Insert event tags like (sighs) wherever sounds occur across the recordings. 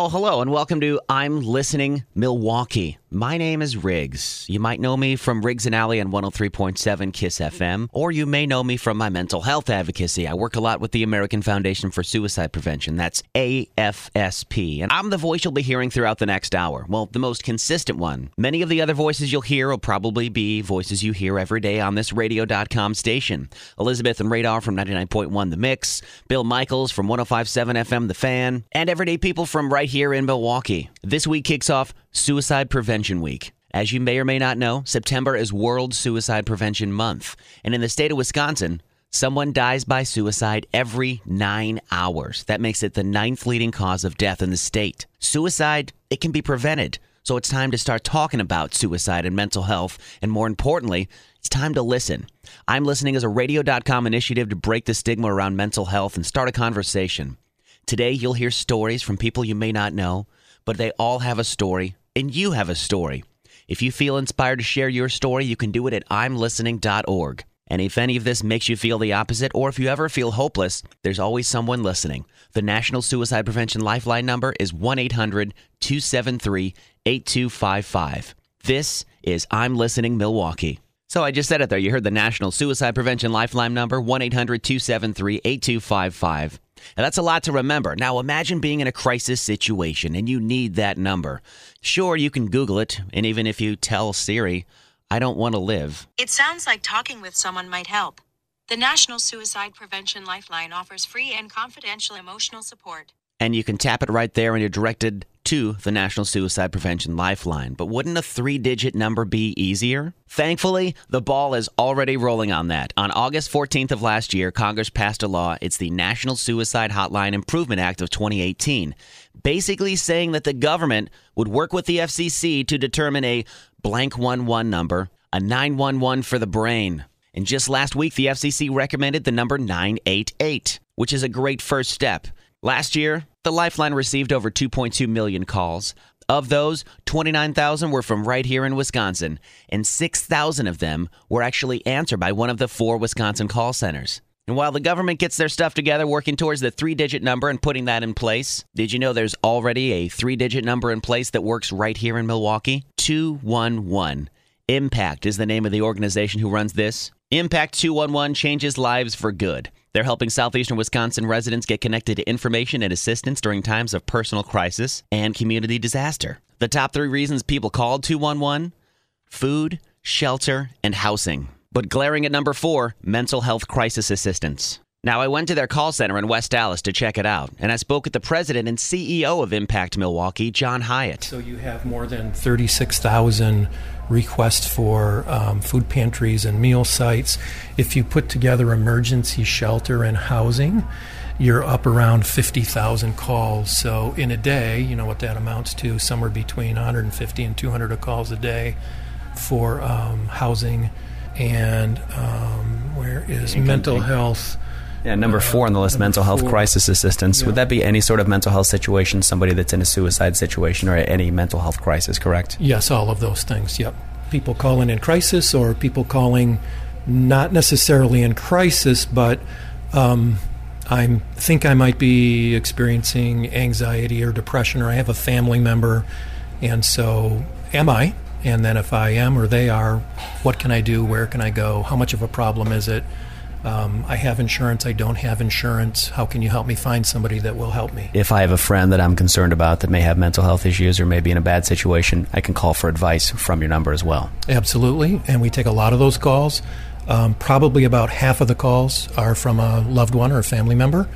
Oh, hello, and welcome to I'm Listening Milwaukee. My name is Riggs. You might know me from Riggs and Alley on 103.7 Kiss FM, or you may know me from my mental health advocacy. I work a lot with the American Foundation for Suicide Prevention. That's AFSP. And I'm the voice you'll be hearing throughout the next hour. Well, the most consistent one. Many of the other voices you'll hear will probably be voices you hear every day on this radio.com station. Elizabeth and Radar from 99.1 The Mix, Bill Michaels from 105.7 FM The Fan, and everyday people from right here in Milwaukee. This week kicks off Suicide Prevention Week. As you may or may not know, September is World Suicide Prevention Month. And in the state of Wisconsin, someone dies by suicide every nine hours. That makes it the ninth leading cause of death in the state. Suicide, it can be prevented. So it's time to start talking about suicide and mental health. And more importantly, it's time to listen. I'm listening as a radio.com initiative to break the stigma around mental health and start a conversation. Today, you'll hear stories from people you may not know, but they all have a story and you have a story. If you feel inspired to share your story, you can do it at imlistening.org. And if any of this makes you feel the opposite, or if you ever feel hopeless, there's always someone listening. The National Suicide Prevention Lifeline number is 1 800 273 8255. This is I'm Listening Milwaukee. So I just said it there. You heard the National Suicide Prevention Lifeline number 1 800 273 8255. And that's a lot to remember. Now, imagine being in a crisis situation and you need that number. Sure, you can Google it, and even if you tell Siri, I don't want to live. It sounds like talking with someone might help. The National Suicide Prevention Lifeline offers free and confidential emotional support. And you can tap it right there and you're directed to the National Suicide Prevention Lifeline. But wouldn't a three digit number be easier? Thankfully, the ball is already rolling on that. On August 14th of last year, Congress passed a law. It's the National Suicide Hotline Improvement Act of 2018, basically saying that the government would work with the FCC to determine a blank 11 number, a 911 for the brain. And just last week, the FCC recommended the number 988, which is a great first step. Last year, the Lifeline received over 2.2 million calls. Of those, 29,000 were from right here in Wisconsin, and 6,000 of them were actually answered by one of the four Wisconsin call centers. And while the government gets their stuff together working towards the three digit number and putting that in place, did you know there's already a three digit number in place that works right here in Milwaukee? 211. Impact is the name of the organization who runs this. Impact 211 changes lives for good. They're helping southeastern Wisconsin residents get connected to information and assistance during times of personal crisis and community disaster. The top three reasons people called 211 food, shelter, and housing. But glaring at number four, mental health crisis assistance. Now, I went to their call center in West Allis to check it out, and I spoke with the president and CEO of Impact Milwaukee, John Hyatt. So, you have more than 36,000 requests for um, food pantries and meal sites. If you put together emergency shelter and housing, you're up around 50,000 calls. So, in a day, you know what that amounts to somewhere between 150 and 200 calls a day for um, housing and um, where is mental health yeah, number four on the list, mental health four. crisis assistance. Yeah. Would that be any sort of mental health situation, somebody that's in a suicide situation or any mental health crisis, correct? Yes, all of those things, yep. People calling in crisis or people calling not necessarily in crisis, but um, I think I might be experiencing anxiety or depression, or I have a family member, and so am I? And then if I am or they are, what can I do? Where can I go? How much of a problem is it? Um, I have insurance, I don't have insurance. How can you help me find somebody that will help me? If I have a friend that I'm concerned about that may have mental health issues or may be in a bad situation, I can call for advice from your number as well. Absolutely, and we take a lot of those calls. Um, probably about half of the calls are from a loved one or a family member.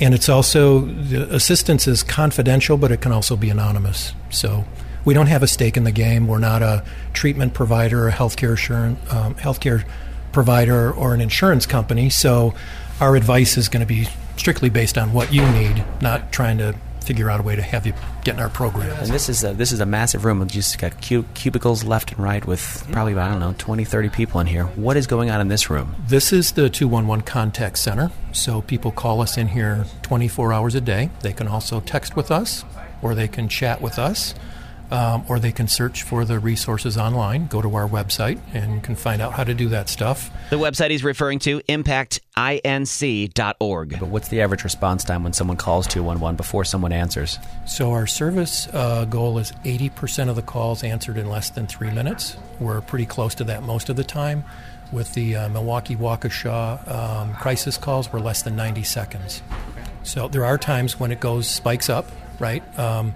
And it's also, the assistance is confidential, but it can also be anonymous. So we don't have a stake in the game. We're not a treatment provider, a healthcare, assurance, um, healthcare provider or an insurance company. So our advice is going to be strictly based on what you need, not trying to figure out a way to have you get in our program. And this is a, this is a massive room with just got cubicles left and right with probably I don't know 20 30 people in here. What is going on in this room? This is the 211 contact center. So people call us in here 24 hours a day. They can also text with us or they can chat with us. Um, or they can search for the resources online. Go to our website and can find out how to do that stuff. The website he's referring to, impactinc.org. But what's the average response time when someone calls 211 before someone answers? So our service uh, goal is 80% of the calls answered in less than three minutes. We're pretty close to that most of the time. With the uh, Milwaukee Waukesha um, crisis calls, we're less than 90 seconds. So there are times when it goes spikes up, right? Um,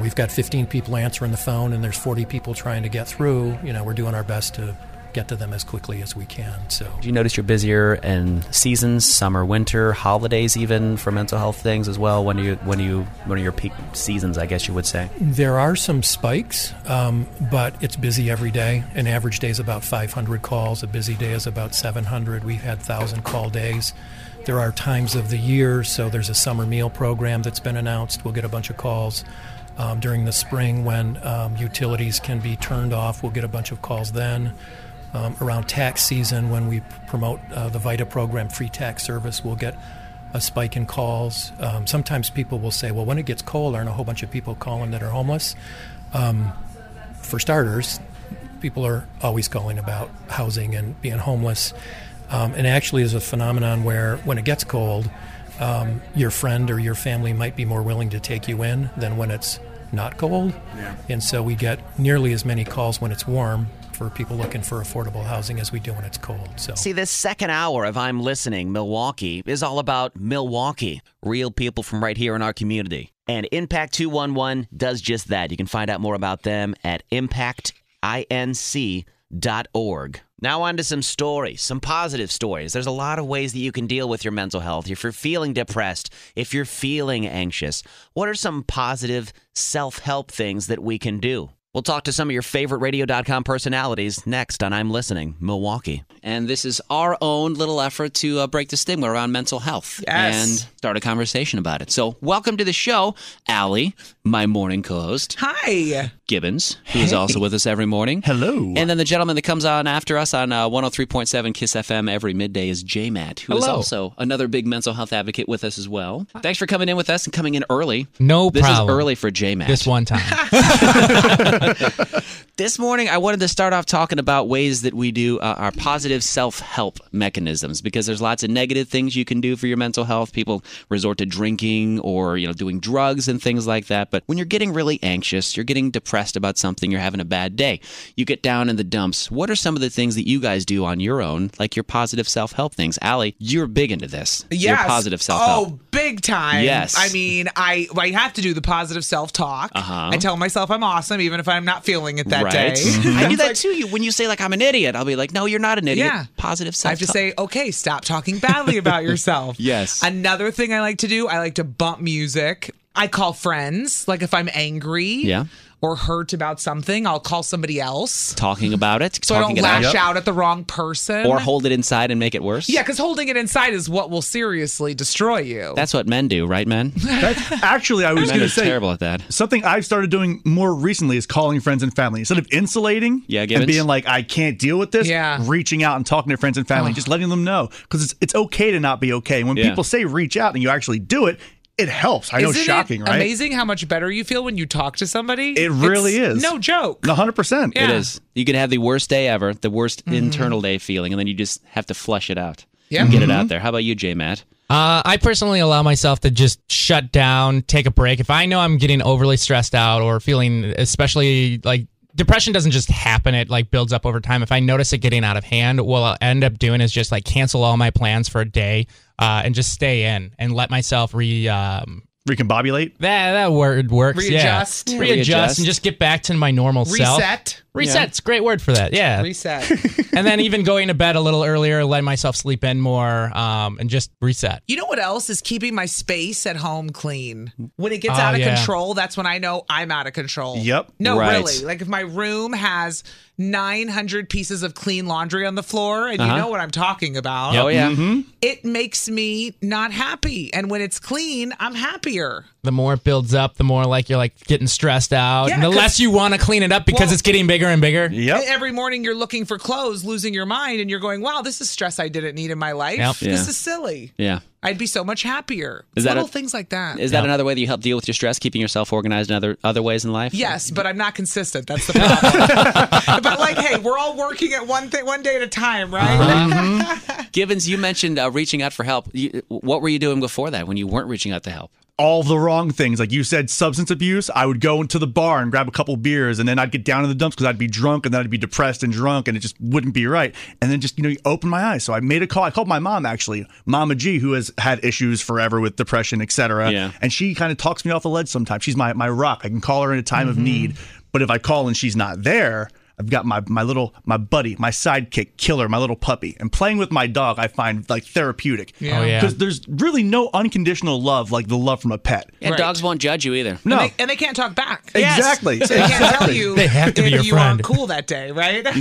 we've got 15 people answering the phone, and there's 40 people trying to get through. You know, we're doing our best to get to them as quickly as we can. So, Do you notice you're busier in seasons, summer, winter, holidays, even for mental health things as well? When you when you when are your peak seasons? I guess you would say. There are some spikes, um, but it's busy every day. An average day is about 500 calls. A busy day is about 700. We've had 1,000 call days. There are times of the year, so there's a summer meal program that's been announced. We'll get a bunch of calls. Um, during the spring, when um, utilities can be turned off, we'll get a bunch of calls then. Um, around tax season, when we promote uh, the VITA program, free tax service, we'll get a spike in calls. Um, sometimes people will say, well, when it gets cold, aren't a whole bunch of people calling that are homeless? Um, for starters, people are always calling about housing and being homeless. Um, and actually, is a phenomenon where when it gets cold, um, your friend or your family might be more willing to take you in than when it's not cold. And so we get nearly as many calls when it's warm for people looking for affordable housing as we do when it's cold. So See, this second hour of I'm Listening Milwaukee is all about Milwaukee, real people from right here in our community. And Impact 211 does just that. You can find out more about them at impactinc.org. Now, on to some stories, some positive stories. There's a lot of ways that you can deal with your mental health. If you're feeling depressed, if you're feeling anxious, what are some positive self help things that we can do? We'll talk to some of your favorite radio.com personalities next on I'm Listening, Milwaukee. And this is our own little effort to uh, break the stigma around mental health Yes. and start a conversation about it. So, welcome to the show, Allie, my morning co host, Hi. Gibbons, who is also with us every morning. Hello. And then the gentleman that comes on after us on uh, 103.7 Kiss FM every midday is J Matt, who is Hello. also another big mental health advocate with us as well. Thanks for coming in with us and coming in early. No this problem. is early for J Matt. This one time. (laughs) (laughs) This morning, I wanted to start off talking about ways that we do uh, our positive self help mechanisms because there's lots of negative things you can do for your mental health. People resort to drinking or you know doing drugs and things like that. But when you're getting really anxious, you're getting depressed about something, you're having a bad day, you get down in the dumps. What are some of the things that you guys do on your own, like your positive self help things? Allie, you're big into this. Your Yes. positive self help. Oh, big time. Yes. I mean, I I have to do the positive self talk. Uh-huh. I tell myself I'm awesome, even if I'm not feeling it that right. day. (laughs) I do that too. You when you say like I'm an idiot, I'll be like, no, you're not an idiot. Yeah. Positive self I have to say, okay, stop talking badly about (laughs) yourself. Yes. Another thing I like to do, I like to bump music. I call friends. Like if I'm angry Yeah. Or hurt about something, I'll call somebody else. talking about it, So I don't it out. lash out at the wrong person. or hold it inside and make it worse. Yeah, because holding it inside is what will seriously destroy you. That's what men do, right, men? (laughs) That's actually, I was going to say terrible at that. something I've started doing more recently is calling friends and family instead of insulating Yeah, Gibbons? and being like I can't deal with this. Yeah. reaching out and talking to friends and family, just letting them know because it's it's okay to not be okay. When Yeah. people say reach out and you actually do it, it helps. I know, Isn't shocking, it right? amazing how much better you feel when you talk to somebody? It really It's is. No joke. One hundred percent. Yeah. It is. You can have the worst day ever, the worst Mm-hmm. internal day feeling, and then you just have to flush it out. Yeah. Get Mm-hmm. it out there. How about you, J Matt? Uh, I personally allow myself to just shut down, take a break. If I know I'm getting overly stressed out or feeling, especially like depression doesn't just happen, it like builds up over time. If I notice it getting out of hand, what I'll end up doing is just like cancel all my plans for a day uh, and just stay in and let myself re. Um, Recombobulate. that that word works. Readjust. Yeah. Yeah. readjust, Readjust. and just get back to my normal self. Reset. Reset's a great word for that. Yeah. Reset. (laughs) and then even going to bed a little earlier, let myself sleep in more, um, and just reset. you know what else is keeping my space at home clean? When it gets Oh, out of yeah. control, that's when I know I'm out of control. Yep. No, Right. really. Like if my room has 900 pieces of clean laundry on the floor, and Uh-huh. you know what I'm talking about, Oh yeah. Mm-hmm. it makes me not happy. And when it's clean, I'm happier. The more it builds up, the more like you're like getting stressed out, Yeah, and the 'cause- less you want to clean it up because Well- it's getting bigger and bigger. Yep. Every morning you're looking for clothes, losing your mind, and you're going, wow, this is stress I didn't need in my life. Yep. This is silly. Yeah. I'd be so much happier. Is that Little a- things like that. Is that another way that you help deal with your stress, keeping yourself organized in other other ways in life? Yes, but I'm not consistent. That's the problem. (laughs) but like, hey, we're all working at one thing, one day at a time, right? Uh-huh. (laughs) Gibbons, you mentioned uh, reaching out for help. You, what were you doing before that when you weren't reaching out to help? All the wrong things. Like you said, substance abuse. I would go into the bar and grab a couple beers, and then I'd get down in the dumps because I'd be drunk, and then I'd be depressed and drunk, and it just wouldn't be right. And then just you know, you open my eyes. So I made a call. I called my mom actually, Mama G, who has had issues forever with depression, etc. Yeah. And she kind of talks me off the ledge sometimes. She's my my rock. I can call her in a time of mm-hmm. need. But if I call and she's not there. I've got my my little my buddy, my sidekick, killer, my little puppy, and playing with my dog. I find like therapeutic. Oh, yeah. Oh, yeah. Because there's really no unconditional love like the love from a pet. And Right. dogs won't judge you either. No, And, they, and they can't talk back. exactly. So they can't tell you They have to be if your you friend. aren't cool that day, right? (laughs)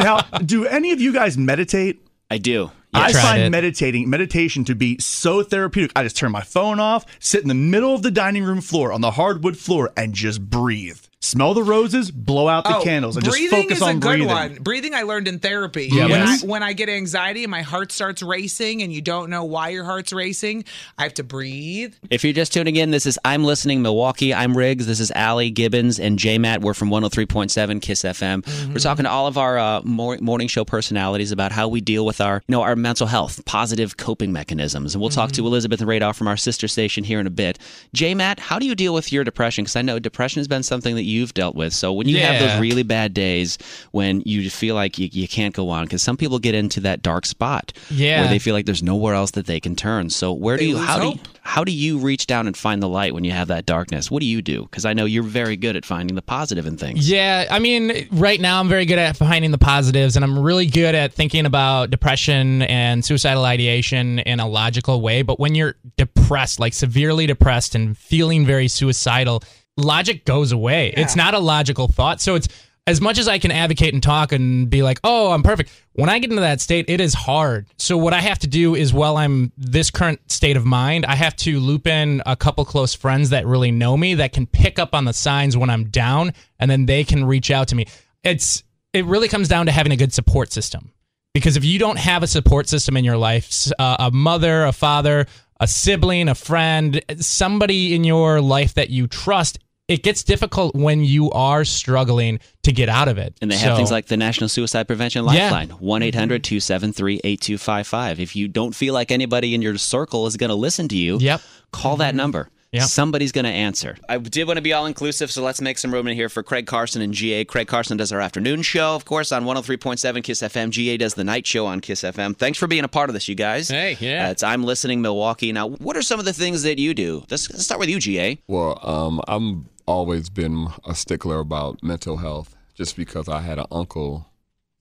Now, do any of you guys meditate? I do. I find it. meditating meditation to be so therapeutic. I just turn my phone off, sit in the middle of the dining room floor on the hardwood floor, and just breathe. Smell the roses, blow out the Oh, candles, and just breathing focus is on a good breathing. one. Breathing, I learned in therapy. Yeah, when, I, when I get anxiety and my heart starts racing, and you don't know why your heart's racing, I have to breathe. If you're just tuning in, this is I'm Listening Milwaukee. I'm Riggs. This is Allie Gibbons and J Matt. We're from 103.7 Kiss FM. We're talking to all of our uh, mor- morning show personalities about how we deal with our, you know, our mental health, positive coping mechanisms. And we'll talk to Elizabeth and Radar from our sister station here in a bit. J Matt, how do you deal with your depression? Because I know depression has been something that you've dealt with. So when you have those really bad days when you feel like you, you can't go on, because some people get into that dark spot Yeah. where they feel like there's nowhere else that they can turn. So where do you lose how do you, how do you reach down and find the light when you have that darkness? What do you do? Because I know you're very good at finding the positive in things. Yeah, I mean, right now I'm very good at finding the positives, and I'm really good at thinking about depression and suicidal ideation in a logical way. But when you're depressed, like severely depressed and feeling very suicidal, logic goes away. It's not a logical thought. So it's as much as I can advocate and talk and be like, oh, I'm perfect. When I get into that state, it is hard. So what I have to do is while I'm this current state of mind, I have to loop in a couple close friends that really know me that can pick up on the signs when I'm down and then they can reach out to me. It's it really comes down to having a good support system. Because if you don't have a support system in your life, uh, a mother, a father, a sibling, a friend, somebody in your life that you trust, it gets difficult when you are struggling to get out of it. And they have So- things like the National Suicide Prevention Yeah. Lifeline, 1 800 273 8255. If you don't feel like anybody in your circle is going to listen to you, Yep. call that number. Yep. Somebody's going to answer. I did want to be all inclusive, so let's make some room in here for Craig Carson and GA. Craig Carson does our afternoon show, of course, on 103.7 Kiss FM. GA does the night show on Kiss FM. Thanks for being a part of this, you guys. Hey, yeah. Uh, it's I'm Listening Milwaukee. Now, what are some of the things that you do? Let's, let's start with you, GA. Well, um, I'm always been a stickler about mental health, just because I had an uncle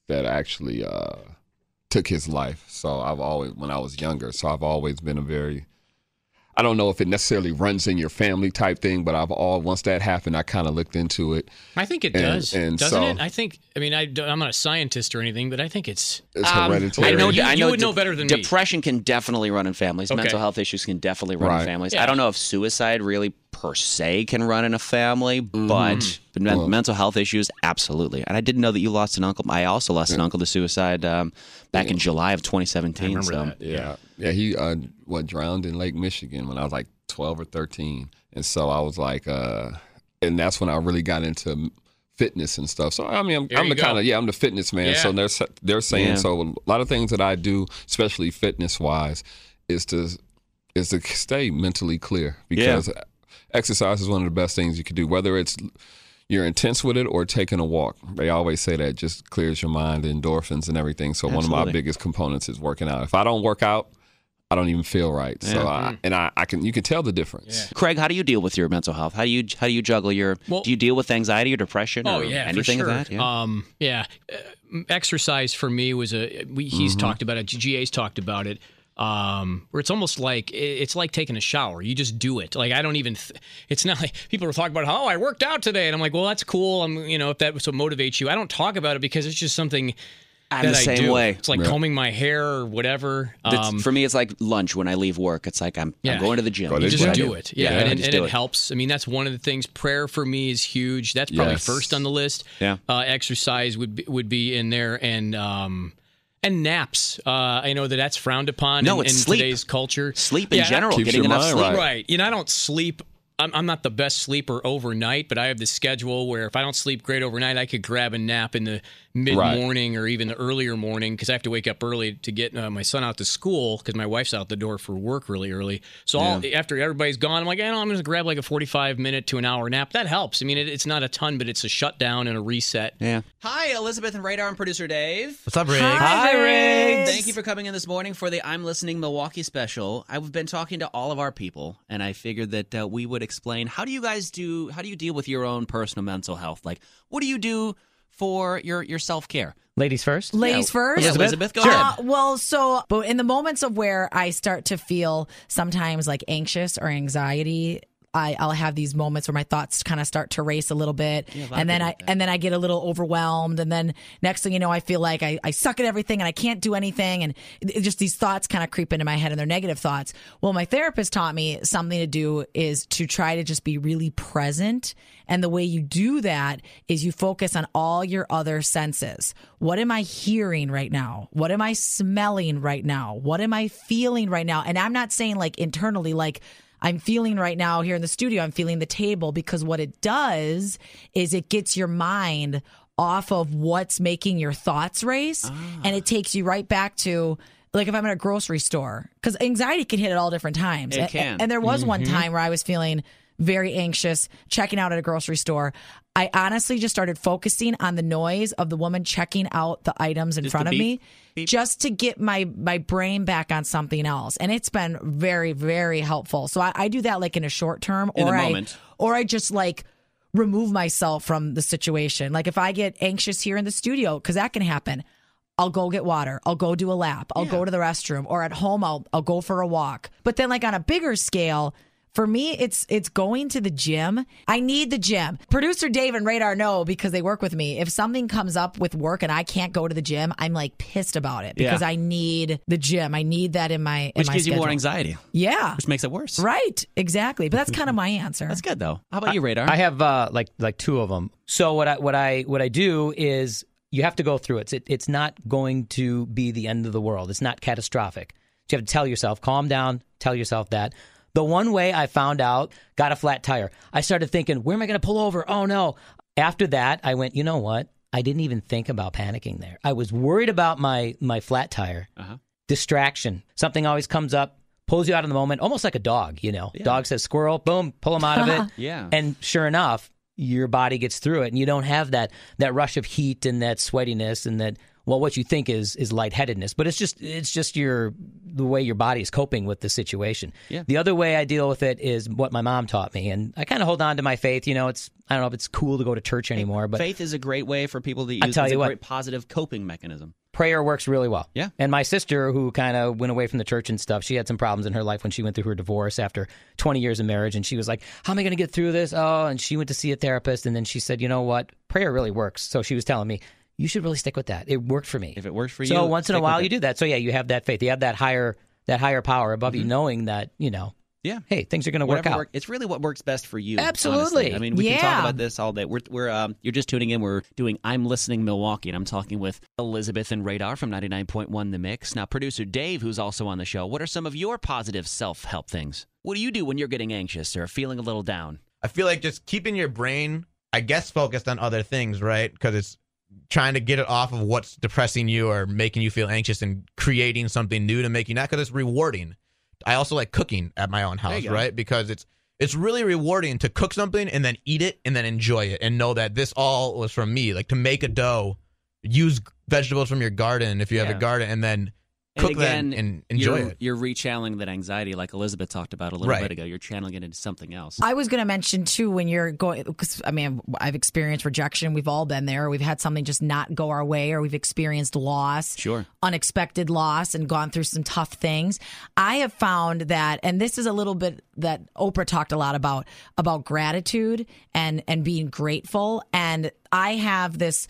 that actually uh, took his life. So I've always, when I was younger, so I've always been a very, I don't know if it necessarily runs in your family type thing, but I've all once that happened, I kind of looked into it. I think it And- does, and doesn't so- it? I think. I mean, I, am not a scientist or anything, but I think it's. It's Um, hereditary. I know. You- I you know. would know better than me. depression can definitely run in families. Okay. Mental health issues can definitely run in families. Yeah. I don't know if suicide really per se can run in a family, Mm-hmm. but, but men- mental health issues absolutely. And I didn't know that you lost an uncle. I also lost an uncle to suicide um, back in July of 2017. I remember so. that. Yeah, yeah. He uh, what drowned in Lake Michigan when I was like twelve or thirteen, and so I was like, uh, and that's when I really got into fitness and stuff. So I mean, I'm, I'm the kind of yeah, I'm the fitness man. Yeah. So they're they're saying Yeah. so a lot of things that I do, especially fitness wise, is to is to stay mentally clear because exercise is one of the best things you can do. Whether it's you're intense with it or taking a walk. They always say that just clears your mind, the endorphins and everything. So one of my biggest components is working out. If I don't work out, I don't even feel right. So Yeah. I, and I, I can you can tell the difference. Craig, how do you deal with your mental health? How do you how do you juggle your? Well- do you deal with anxiety or depression? Oh or yeah, anything for sure. of that? Yeah. Um, yeah. Uh, exercise for me was a. We, he's Mm-hmm. talked about it. GA's talked about it. Um, where it's almost like it's like taking a shower. You just do it. Like I don't even. Th- it's not like (laughs) people are talking about. Oh, I worked out today, and I'm like, well, that's cool. I'm, you know, if that was what motivates you, I don't talk about it because it's just something. I'm that the I same do. way. It's like Yeah. combing my hair or whatever. Um, for me, it's like lunch when I leave work. It's like I'm, I'm going to the gym. Go you just do it. Yeah, Yeah, and, I it- and it it. helps. I mean, that's one of the things. Prayer for me is huge. That's probably Yes. first on the list. Yeah. Uh, exercise would be, would be in there, and um, and naps. Uh, I know that that's frowned upon No, in, in today's culture. Sleep in Yeah, general, getting enough sleep. right. Right. You know, I don't sleep. I'm, I'm not the best sleeper overnight, but I have the schedule where if I don't sleep great overnight, I could grab a nap in the mid morning or even the earlier morning because I have to wake up early to get uh, my son out to school because my wife's out the door for work really early. So I'll, after everybody's gone, I'm like, I know I'm going to grab like a 45 minute to an hour nap. That helps. I mean, it, it's not a ton, but it's a shutdown and a reset. Yeah. Hi, Elizabeth and Radar and producer Dave. What's up, Rig? Hi, Riggs. Thank you for coming in this morning for the I'm Listening Milwaukee special. I've been talking to all of our people, and I figured that uh, we would explain how do you guys do, how do you deal with your own personal mental health? Like, what do you do for your, your self care? Ladies first. Ladies first. Yeah, Elizabeth, go Uh, ahead. well, so but in the moments of where I start to feel sometimes like anxious or anxiety, I, I'll have these moments where my thoughts kind of start to race a little bit, of and then I that. and then I get a little overwhelmed, and then next thing you know, I feel like I, I suck at everything and I can't do anything, and it, it just these thoughts kind of creep into my head, and they're negative thoughts. Well, my therapist taught me something to do is to try to just be really present, and the way you do that is you focus on all your other senses. What am I hearing right now? What am I smelling right now? What am I feeling right now? And I'm not saying like internally, like I'm feeling right now here in the studio, I'm feeling the table because what it does is it gets your mind off of what's making your thoughts race and it ah. takes you right back to like if I'm at a grocery store because anxiety can hit at all different times. It can. And, there was one mm-hmm. time where I was feeling very anxious checking out at a grocery store. I honestly just started focusing on the noise of the woman checking out the items in Just front of me beep, just to get my my brain back on something else. And it's been very very helpful. So I, I do that like in a short term or I or I just like remove myself from the situation. Like if I get anxious here in the studio cuz that can happen. I'll go get water. I'll go do a lap. I'll go to the restroom or at home I'll I'll go for a walk. But then like on a bigger scale, for me it's it's going to the gym. I need the gym. Producer Dave and Radar know because they work with me. If something comes up with work and I can't go to the gym, I'm like pissed about it because Yeah. I need the gym. I need that in my in Which my gives you more anxiety, Yeah. which makes it worse. Right. Exactly. But that's kind of my answer. That's good though. How about you, Radar? I have uh, like like two of them. So what I what I what I do is you have to go through it. It's, it. it's not going to be the end of the world. It's not catastrophic. So you have to tell yourself, calm down. Tell yourself that. The one way I found out, got a flat tire. I started thinking, where am I going to pull over? Oh no. After that, I went, you know what? I didn't even think about panicking there. I was worried about my my flat tire. Uh-huh. Distraction. Something always comes up, pulls you out of the moment, almost like a dog. You know, dog says squirrel, boom, pull him out of it. (laughs) Yeah. And sure enough, your body gets through it, and you don't have that that rush of heat and that sweatiness and that well, what you think is is lightheadedness, but it's just it's just your the way your body is coping with the situation. Yeah. The other way I deal with it is what my mom taught me, and I kind of hold on to my faith. You know, it's I don't know if it's cool to go to church anymore, but Faith is a great way for people to use. I tell it's you a what. great positive coping mechanism. prayer works really well. Yeah. And my sister, who kind of went away from the church and stuff, she had some problems in her life when she went through her divorce after 20 years of marriage. And she was like, How am I going to get through this? Oh, and she went to see a therapist. And then she said, You know what? Prayer really works. So she was telling me, You should really stick with that. It worked for me. If it works for you, so once in a while you do that. So yeah, you have that faith. You have that higher that higher power above you, knowing that, you know, Yeah. hey, things are going to work out. work- it's really what works best for you. Absolutely. honestly. I mean, we can talk about this all day. We're, we're um, you're just tuning in. We're doing I'm listening Milwaukee, and I'm talking with Elizabeth and Radar from 99.1 The Mix. Now, producer Dave, who's also on the show. What are some of your positive self help things? What do you do when you're getting anxious or feeling a little down? I feel like just keeping your brain, I guess, focused on other things, right? Because it's trying to get it off of what's depressing you or making you feel anxious and creating something new to make you not because it's rewarding. I also like cooking at my own house, right? Because it's it's really rewarding to cook something and then eat it and then enjoy it and know that this all was from me. Like to make a dough, use vegetables from your garden if you have Yeah. a garden, and then And cook again, that and enjoy you're, it. You're rechanneling that anxiety, like Elizabeth talked about a little Right. bit ago. You're channeling it into something else. I was going to mention too when you're going because I mean I've experienced rejection. We've all been there. We've had something just not go our way, or we've experienced loss, Sure. unexpected loss, and gone through some tough things. I have found that, and this is a little bit that Oprah talked a lot about about gratitude and and being grateful. And I have this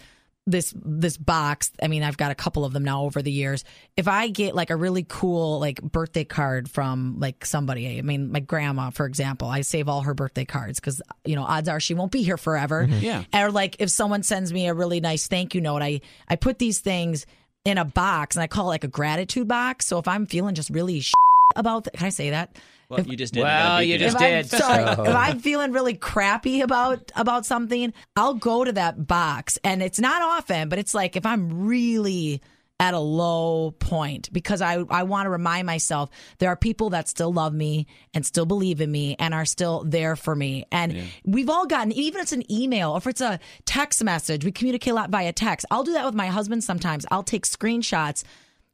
this this box i mean i've got a couple of them now over the years if i get like a really cool like birthday card from like somebody i mean my grandma for example i save all her birthday cards because you know odds are she won't be here forever mm-hmm. Yeah. or like if someone sends me a really nice thank you note i i put these things in a box, and I call it like a gratitude box. So if I'm feeling just really about, th- can I say that? Well, If- you just did. Well, you just if I'm, did. sorry, if (laughs) I'm feeling really crappy about about something, I'll go to that box, and it's not often, but it's like if I'm really at a low point because I I want to remind myself there are people that still love me and still believe in me and are still there for me. And we've all gotten even if it's an email or if it's a text message, we communicate a lot via text. I'll do that with my husband sometimes. I'll take screenshots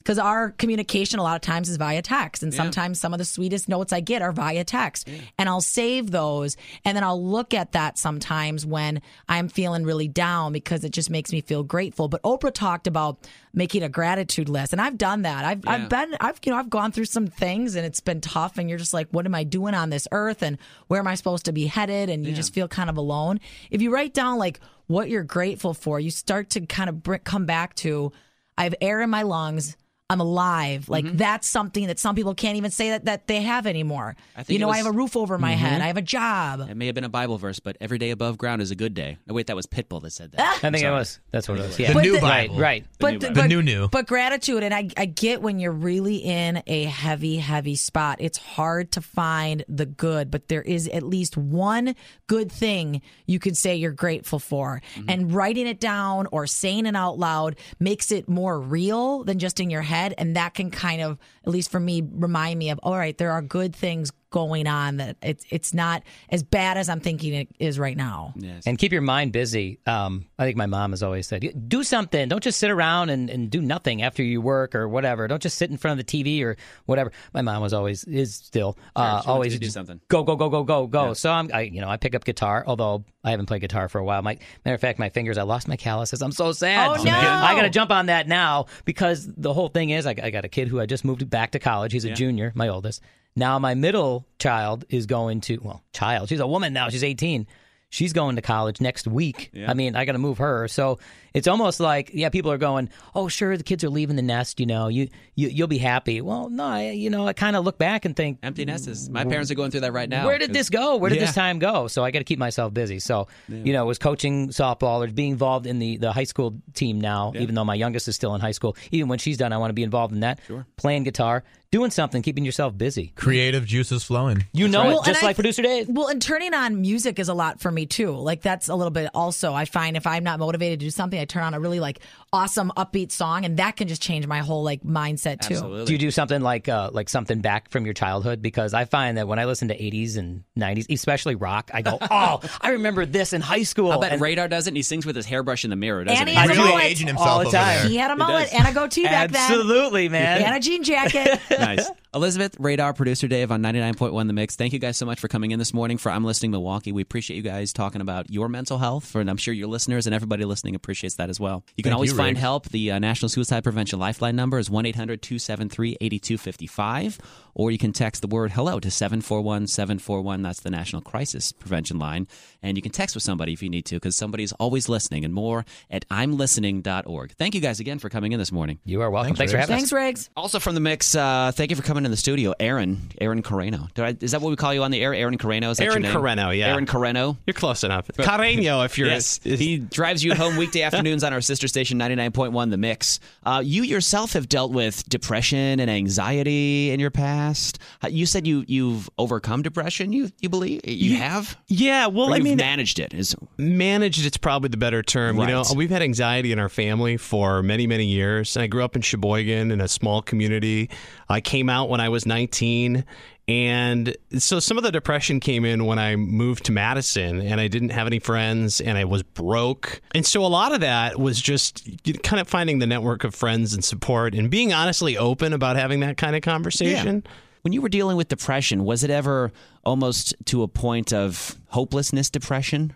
because our communication a lot of times is via text and sometimes some of the sweetest notes i get are via text. And i'll save those and then i'll look at that sometimes when i'm feeling really down because it just makes me feel grateful. But oprah talked about making a gratitude list and i've done that. I've, Yeah. I've been i've you know i've gone through some things and it's been tough and you're just like what am i doing on this earth and where am i supposed to be headed? And you just feel kind of alone. If you write down like what you're grateful for you start to kind of br- come back to i have air in my lungs I'm alive. Like Mm-hmm. that's something that some people can't even say that, that they have anymore. I think you it know, I have a roof over my Mhm. head. I have a job. It may have been a Bible verse, but every day above ground is a good day. No, wait, that was Pitbull that said that. Ah! (laughs) I think it was. That's what it was. The Yeah. But new the- Bible. Right. Right. But The new but, new new. But gratitude, and I, I get when you're really in a heavy, heavy spot, it's hard to find the good, but there is at least one good thing you could say you're grateful for. Mm-hmm. And writing it down or saying it out loud makes it more real than just in your head. And that can kind of, at least for me, remind me of, all right, there are good things going on that it's it's not as bad as I'm thinking it is right now. Yes. And keep your mind busy. Um, I think my mom has always said, do something. Don't just sit around and, and do nothing after you work or whatever. Don't just sit in front of the TV or whatever. My mom was always, is still, uh, Sure, she always do something. Go, go, go, go, go, go. Yeah. So I'm, I, you know, I pick up guitar, although I haven't played guitar for a while. My, matter of fact, my fingers, I lost my calluses. I'm so sad. Oh, no. I got to jump on that now because the whole thing is I, I got a kid who I just moved back to college. He's a Yeah. junior, my oldest. Now my middle child is going to well, child. She's a woman now. She's 18. She's going to college next week. Yeah. I mean, I got to move her. So it's almost like yeah, people are going, "Oh, sure, the kids are leaving the nest, you know. You, you you'll be happy." Well, no, I, you know, I kind of look back and think Empty nesters. My parents are going through that right now. where did this go? Where did Yeah. this time go? So I got to keep myself busy. So, you know, was coaching softball or being involved in the, the high school team now, even though my youngest is still in high school. Even when she's done, I want to be involved in that. Sure. Playing guitar, doing something, keeping yourself busy. Creative juices flowing. You know right. it, Well, just and I- like producer Dave. Well, and turning on music is a lot for me too. Like that's a little bit also. I find if I'm not motivated to do something, I turn on a really like awesome upbeat song, and that can just change my whole like mindset too. Absolutely. Do you do something like uh, like something back from your childhood? Because I find that when I listen to 80s and 90s, especially rock, I go, (laughs) "Oh, I remember this in high school." I bet And- Radar does it, and he sings with his hairbrush in the mirror, doesn't And he he? has a Really mullet. aging himself All the over time. there. He had a mullet and a goatee back then, Absolutely, man. and a jean jacket. (laughs) nice. Elizabeth, Radar, producer Dave on 99.1 The Mix. Thank you guys so much for coming in this morning for I'm Listening Milwaukee. We appreciate you guys talking about your mental health, and I'm sure your listeners and everybody listening appreciates that as well. You can Thank always you, find Riggs. help. The uh, National Suicide Prevention Lifeline number is 1 800 273 8255, or you can text the word hello to 741 741. That's the National Crisis Prevention Line. And you can text with somebody if you need to, because somebody's always listening, and more at imlistening.org. Thank you guys again for coming in this morning. You are welcome. Thanks, Thanks, for Riggs. having Thanks, us. Riggs. Also from the mix, uh, thank you for coming in the studio, Aaron. Aaron Carreno. I, is that what we call you on the air? Aaron Carreno? Is that Aaron your name? Carreno, yeah. Aaron Carreno. You're close enough. Carreño, if you're. Yes, he drives you home weekday (laughs) afternoons on our sister station 99.1 The Mix. Uh, you yourself have dealt with depression and anxiety in your past. Uh, You said you you've overcome depression. You you believe you have? Yeah, well, I you've mean, managed it. Is managed it's probably the better term you know we've had anxiety in our family for many many years i grew up in sheboygan in a small community i came out when i was 19 and so some of the depression came in when i moved to madison and i didn't have any friends and i was broke and so a lot of that was just kind of finding the network of friends and support and being honestly open about having that kind of conversation when you were dealing with depression, was it ever almost to a point of hopelessness depression?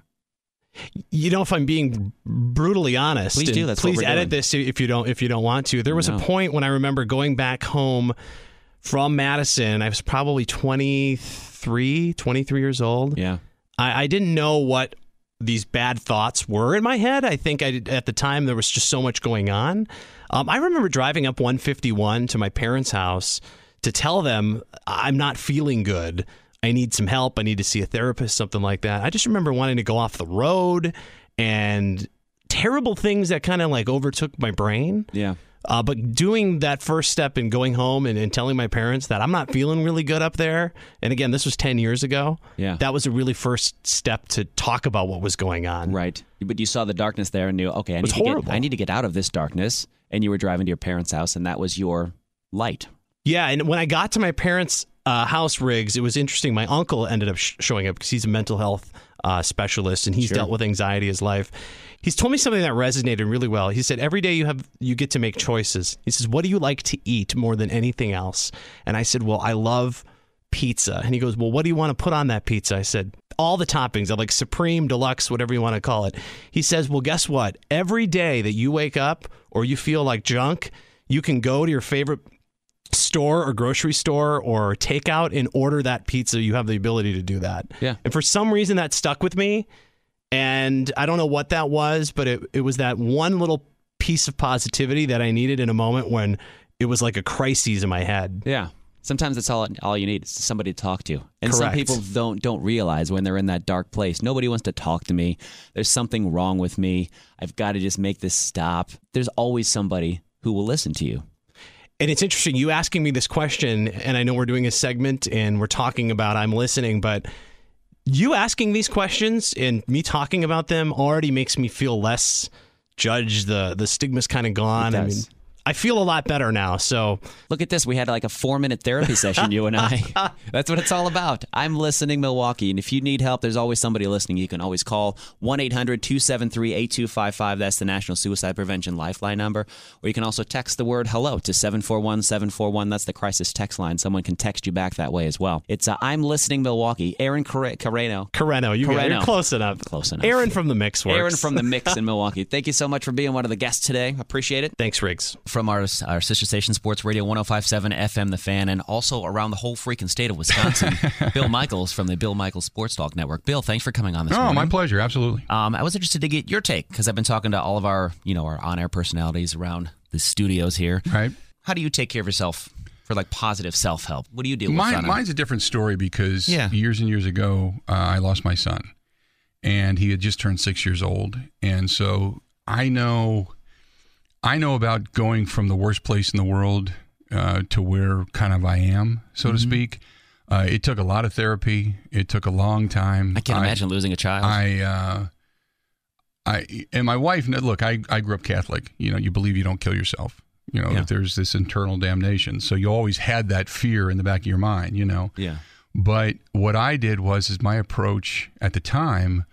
you know if i'm being brutally honest Please do, that's please edit doing. this if you don't if you don't want to there was No. a point when i remember going back home from madison i was probably 23 23 years old Yeah. i, I didn't know what these bad thoughts were in my head i think I, did- at the time there was just so much going on um, i remember driving up 151 to my parents house to tell them i'm not feeling good I need some help. I need to see a therapist, something like that. I just remember wanting to go off the road and terrible things that kind of like overtook my brain. Yeah. Uh, but doing that first step and going home and, and telling my parents that I'm not feeling really good up there, and again, this was 10 years ago. Yeah. That was a really first step to talk about what was going on. Right. But you saw the darkness there and knew, okay, I need, to get. I need to get out of this darkness. And you were driving to your parents' house, and that was your light. Yeah, and when I got to my parents' uh, house rigs, it was interesting. My uncle ended up sh- showing up because he's a mental health uh, specialist and he's Sure. dealt with anxiety his life. He's told me something that resonated really well. He said, "Every day you have you get to make choices." He says, "What do you like to eat more than anything else?" And I said, "Well, I love pizza." And he goes, "Well, what do you want to put on that pizza?" I said, "All the toppings. I like supreme, deluxe, whatever you want to call it." He says, "Well, guess what? Every day that you wake up or you feel like junk, you can go to your favorite store or grocery store or takeout and order that pizza, you have the ability to do that. Yeah. And for some reason that stuck with me. And I don't know what that was, but it, it was that one little piece of positivity that I needed in a moment when it was like a crisis in my head. Yeah. Sometimes that's all all you need is somebody to talk to. And some people don't don't realize when they're in that dark place. Nobody wants to talk to me. There's something wrong with me. I've got to just make this stop. There's always somebody who will listen to you. And it's interesting you asking me this question, and I know we're doing a segment and we're talking about I'm listening, but you asking these questions and me talking about them already makes me feel less judged. The the stigma's kind of gone. I mean. I feel a lot better now. So Look at this. We had like a four minute therapy session, you and I. (laughs) That's what it's all about. I'm listening, Milwaukee. And if you need help, there's always somebody listening. You can always call 1 800 273 8255. That's the National Suicide Prevention Lifeline number. Or you can also text the word hello to 741 741. That's the crisis text line. Someone can text you back that way as well. It's uh, I'm listening, Milwaukee. Aaron Care- Carreno. Carreno, you it. You're close enough. Close enough. Aaron from the mix works. Aaron from the mix in (laughs) Milwaukee. Thank you so much for being one of the guests today. Appreciate it. Thanks, Riggs. From our, our sister station, Sports Radio 1057 FM, The Fan, and also around the whole freaking state of Wisconsin, (laughs) Bill Michaels from the Bill Michaels Sports Talk Network. Bill, thanks for coming on this Oh, morning. my pleasure. Absolutely. Um, I was interested to get your take because I've been talking to all of our, you know, our on-air personalities around the studios here. Right. How do you take care of yourself for like positive self-help? What do you do? with? Mine, mine's a different story because Yeah. years and years ago, uh, I lost my son, and he had just turned six years old, and so I know, I know about going from the worst place in the world uh, to where kind of I am, so to Mhm. speak. Uh, it took a lot of therapy. It took a long time. I can't imagine losing a child. I, uh, I and my wife. Look, I I grew up Catholic. You know, you believe you don't kill yourself. You know Yeah. that there's this internal damnation. So you always had that fear in the back of your mind. You know. yeah. But what I did was, is my approach at the time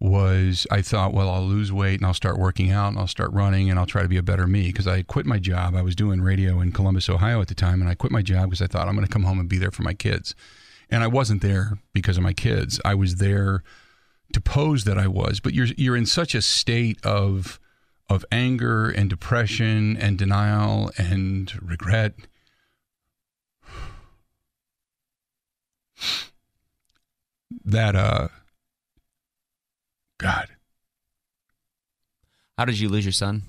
was I thought, well, I'll lose weight and I'll start working out and I'll start running and I'll try to be a better me because I quit my job. I was doing radio in Columbus, Ohio at the time, and I quit my job because I thought I'm going to come home and be there for my kids. And I wasn't there because of my kids. I was there to pose that I was. But you're you're in such a state of of anger and depression and denial and regret. (sighs) That uh God. How did you lose your son?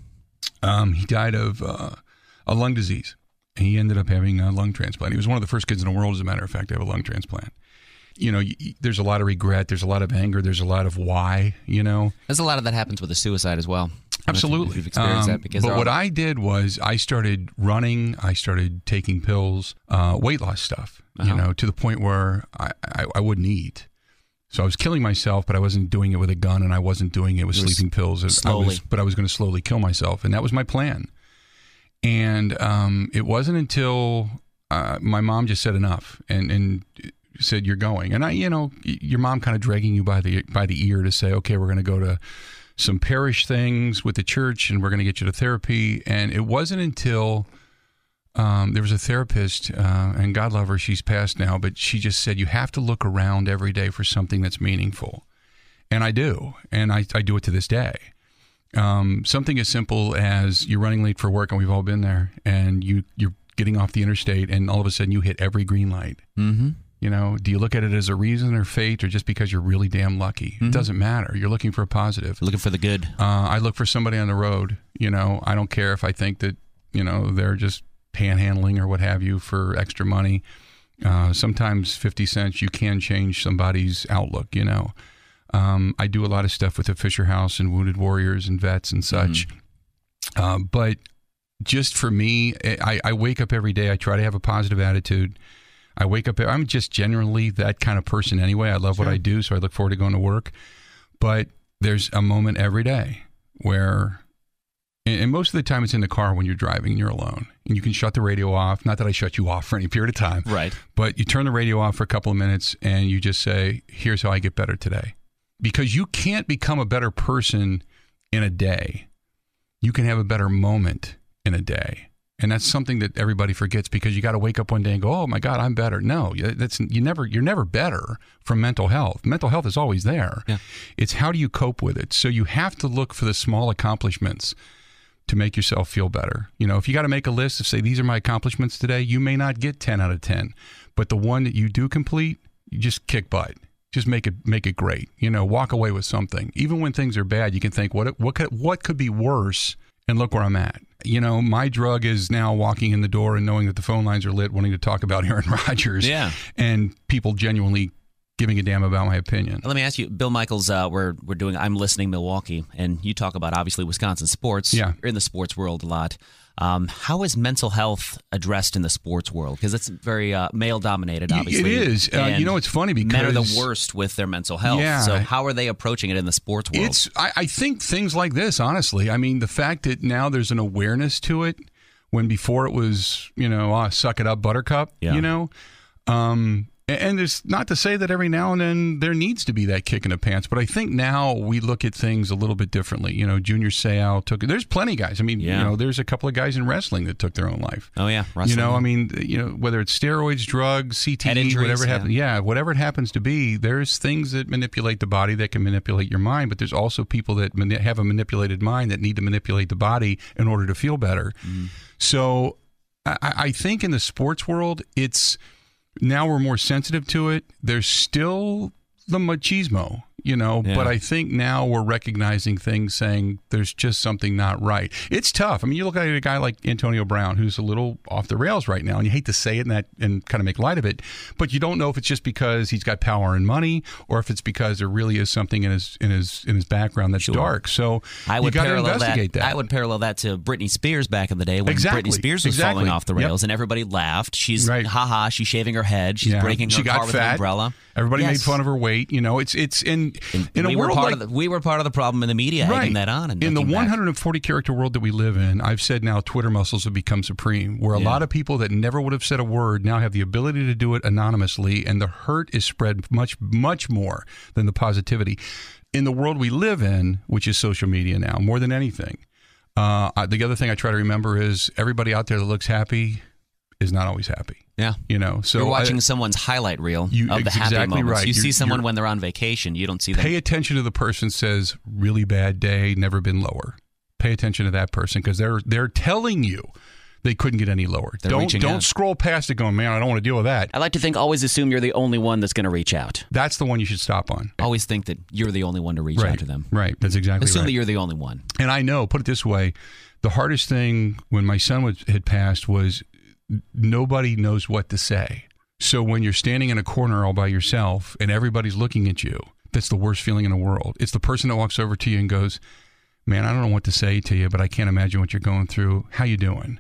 Um, he died of uh, a lung disease. He ended up having a lung transplant. He was one of the first kids in the world, as a matter of fact, to have a lung transplant. You know, y- there's a lot of regret. There's a lot of anger. There's a lot of why. You know, There's a lot of that happens with a suicide as well. Absolutely. You've experienced Um, that because but what I did was I started running. I started taking pills, uh, weight loss stuff. You Uh-huh. know, to the point where I, I, I wouldn't eat. So I was killing myself, but I wasn't doing it with a gun, and I wasn't doing it with were sleeping pills. I was, but I was going to slowly kill myself, and that was my plan. And um, it wasn't until uh, my mom just said enough, and and said you're going, and I, you know, your mom kind of dragging you by the by the ear to say, okay, we're going to go to some parish things with the church, and we're going to get you to therapy. And it wasn't until um, there was a therapist, uh, and God love her, she's passed now, but she just said, you have to look around every day for something that's meaningful. And I do. And I, I do it to this day. Um, something as simple as you're running late for work, and we've all been there, and you, you're getting off the interstate, and all of a sudden you hit every green light. Mm-hmm. You know, do you look at it as a reason or fate, or just because you're really damn lucky? Mm-hmm. It doesn't matter. You're looking for a positive. looking for the good. Uh, I look for somebody on the road. You know, I don't care if I think that you know they're just panhandling or what have you for extra money. Uh, sometimes fifty cents you can change somebody's outlook. You know, um, I do a lot of stuff with the Fisher House and Wounded Warriors and vets and such. Uh, but just for me, I, I wake up every day. I try to have a positive attitude. I wake up. I'm just generally that kind of person anyway. I love what I do, so I look forward to going to work. But there's a moment every day where, and most of the time it's in the car when you're driving and you're alone, and you can shut the radio off. Not that I shut you off for any period of time, Right. but you turn the radio off for a couple of minutes and you just say, "Here's how I get better today," because you can't become a better person in a day. You can have a better moment in a day. And that's something that everybody forgets because you got to wake up one day and go, "Oh my God, I'm better." No, that's you never. You're never better from mental health. Mental health is always there. It's how do you cope with it. So you have to look for the small accomplishments to make yourself feel better. You know, if you got to make a list of say these are my accomplishments today, you may not get 10 out of 10, but the one that you do complete, you just kick butt. Just make it make it great. You know, walk away with something. Even when things are bad, you can think what what could what could be worse and look where I'm at. You know, my drug is now walking in the door and knowing that the phone lines are lit wanting to talk about (laughs) Aaron Rodgers Yeah. and people genuinely giving a damn about my opinion. Let me ask you, Bill Michaels. Uh, we're we're doing. I'm listening Milwaukee, and you talk about obviously Wisconsin sports. Yeah. you're in the sports world a lot. Um, how is mental health addressed in the sports world? Because it's very uh, male dominated. Obviously, is. Uh, you know, it's funny because men are the worst with their mental health. Yeah. So how are they approaching it in the sports world? It's I, I think things like this, honestly. I mean, the fact that now there's an awareness to it when before it was, you know, ah, suck it up, buttercup, Yeah. you know? Um and there's not to say that every now and then there needs to be that kick in the pants, but I think now we look at things a little bit differently. You know, Junior Seau took There's plenty of guys. I mean, Yeah. you know, there's a couple of guys in wrestling that took their own life. oh yeah, You know. I mean, you know, whether it's steroids, drugs, CTE, injuries, whatever it yeah. happens, yeah, whatever it happens to be, there's things that manipulate the body that can manipulate your mind, but there's also people that mani- have a manipulated mind that need to manipulate the body in order to feel better. Mm-hmm. So I, I think in the sports world, it's now we're more sensitive to it. There's still the machismo, you know, Yeah. but I think now we're recognizing things saying there's just something not right. It's tough. I mean, you look at a guy like Antonio Brown, who's a little off the rails right now, and you hate to say it and that and kind of make light of it, but you don't know if it's just because he's got power and money or if it's because there really is something in his in his in his background that's dark. So I would you got to parallel investigate that. I would parallel that to Britney Spears back in the day when Exactly. Britney Spears was Exactly. falling off the Yep. rails and everybody laughed. She's Right. haha, she's shaving her head. She's Yeah. breaking her she car got with an fat. umbrella. Everybody Yes. made fun of her weight. You know, it's it's in in a we were world part like of the, we were part of the problem in the media egging that on. And in the looking back. 140 character world that we live in, I've said now Twitter muscles have become supreme, where a Yeah. lot of people that never would have said a word now have the ability to do it anonymously, and the hurt is spread much, much more than the positivity. In the world we live in, which is social media now, more than anything. Uh, the other thing I try to remember is everybody out there that looks happy is not always happy. Yeah. You know, so You're watching I- someone's highlight reel You- of the happy exactly moments. right. You see You're- someone when they're on vacation. You don't see them. Pay attention to the person says really bad day, never been lower. Pay attention to that person because they're they're telling you they couldn't get any lower. They're don't don't out. scroll past it going, man, I don't want to deal with that. I like to think always assume you're the only one that's going to reach out. That's the one you should stop on. Always think that you're the only one to reach right. out to them. Right. That's exactly Assume right. that you're the only one. And I know, put it this way, the hardest thing when my son was, had passed was nobody knows what to say. So when you're standing in a corner all by yourself and everybody's looking at you, that's the worst feeling in the world. It's the person that walks over to you and goes, "Man, I don't know what to say to you, but I can't imagine what you're going through. How you doing?"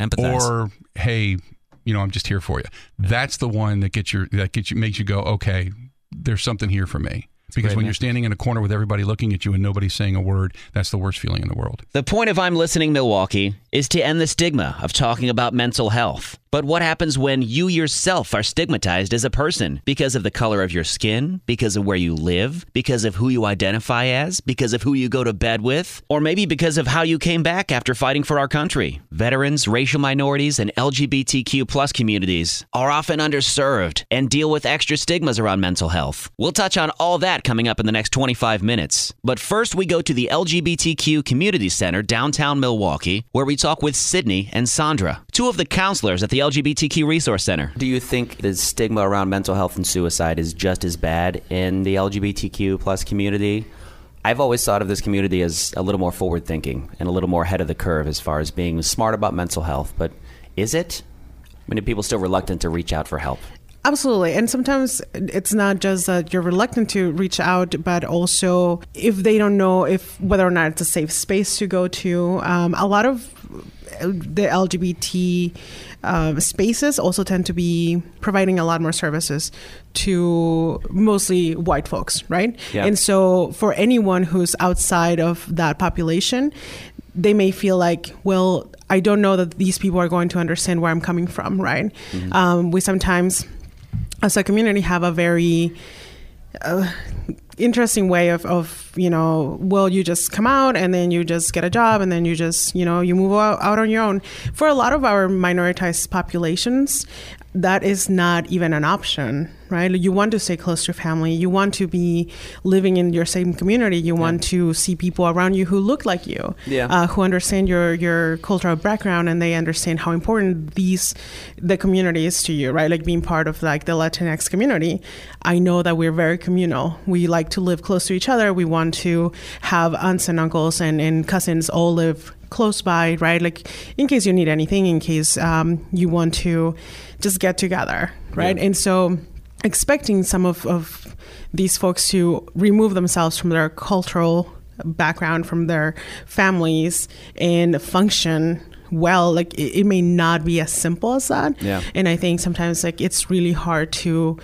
Empathize. Or, "Hey, you know, I'm just here for you." That's the one that gets your that gets you makes you go, "Okay, there's something here for me." Because when you're standing in a corner with everybody looking at you and nobody's saying a word, that's the worst feeling in the world. The point of I'm Listening Milwaukee is to end the stigma of talking about mental health. But what happens when you yourself are stigmatized as a person because of the color of your skin, because of where you live, because of who you identify as, because of who you go to bed with, or maybe because of how you came back after fighting for our country? Veterans, racial minorities, and LGBTQ plus communities are often underserved and deal with extra stigmas around mental health. We'll touch on all that coming up in the next 25 minutes. But first, we go to the LGBTQ Community Center downtown Milwaukee, where we talk with Sydney and Sandra, two of the counselors at the LGBTQ Resource Center. Do you think the stigma around mental health and suicide is just as bad in the LGBTQ plus community? I've always thought of this community as a little more forward thinking and a little more ahead of the curve as far as being smart about mental health. But is it? Many people still reluctant to reach out for help. Absolutely. And sometimes it's not just that you're reluctant to reach out, but also if they don't know if whether or not it's a safe space to go to. Um, a lot of the LGBT uh, spaces also tend to be providing a lot more services to mostly white folks, right? Yeah. And so for anyone who's outside of that population, they may feel like, well, I don't know that these people are going to understand where I'm coming from, right? Mhm. Um, we sometimes, as a community, have a very uh, interesting way of, of you know well you just come out and then you just get a job and then you just you know you move out, out on your own. For a lot of our minoritized populations that is not even an option right? You want to stay close to family. You want to be living in your same community. You want to see people around you who look like you Yeah. uh, who understand your your cultural background and they understand how important these the community is to you right? Like being part of like the latinx community. I know that we're very communal. We like to live close to each other we want to have aunts and uncles and, and cousins all live close by right like in case you need anything in case um, you want to just get together right Yeah. and so expecting some of, of these folks to remove themselves from their cultural background from their families and function well like it, it may not be as simple as that Yeah. and i think sometimes like it's really hard to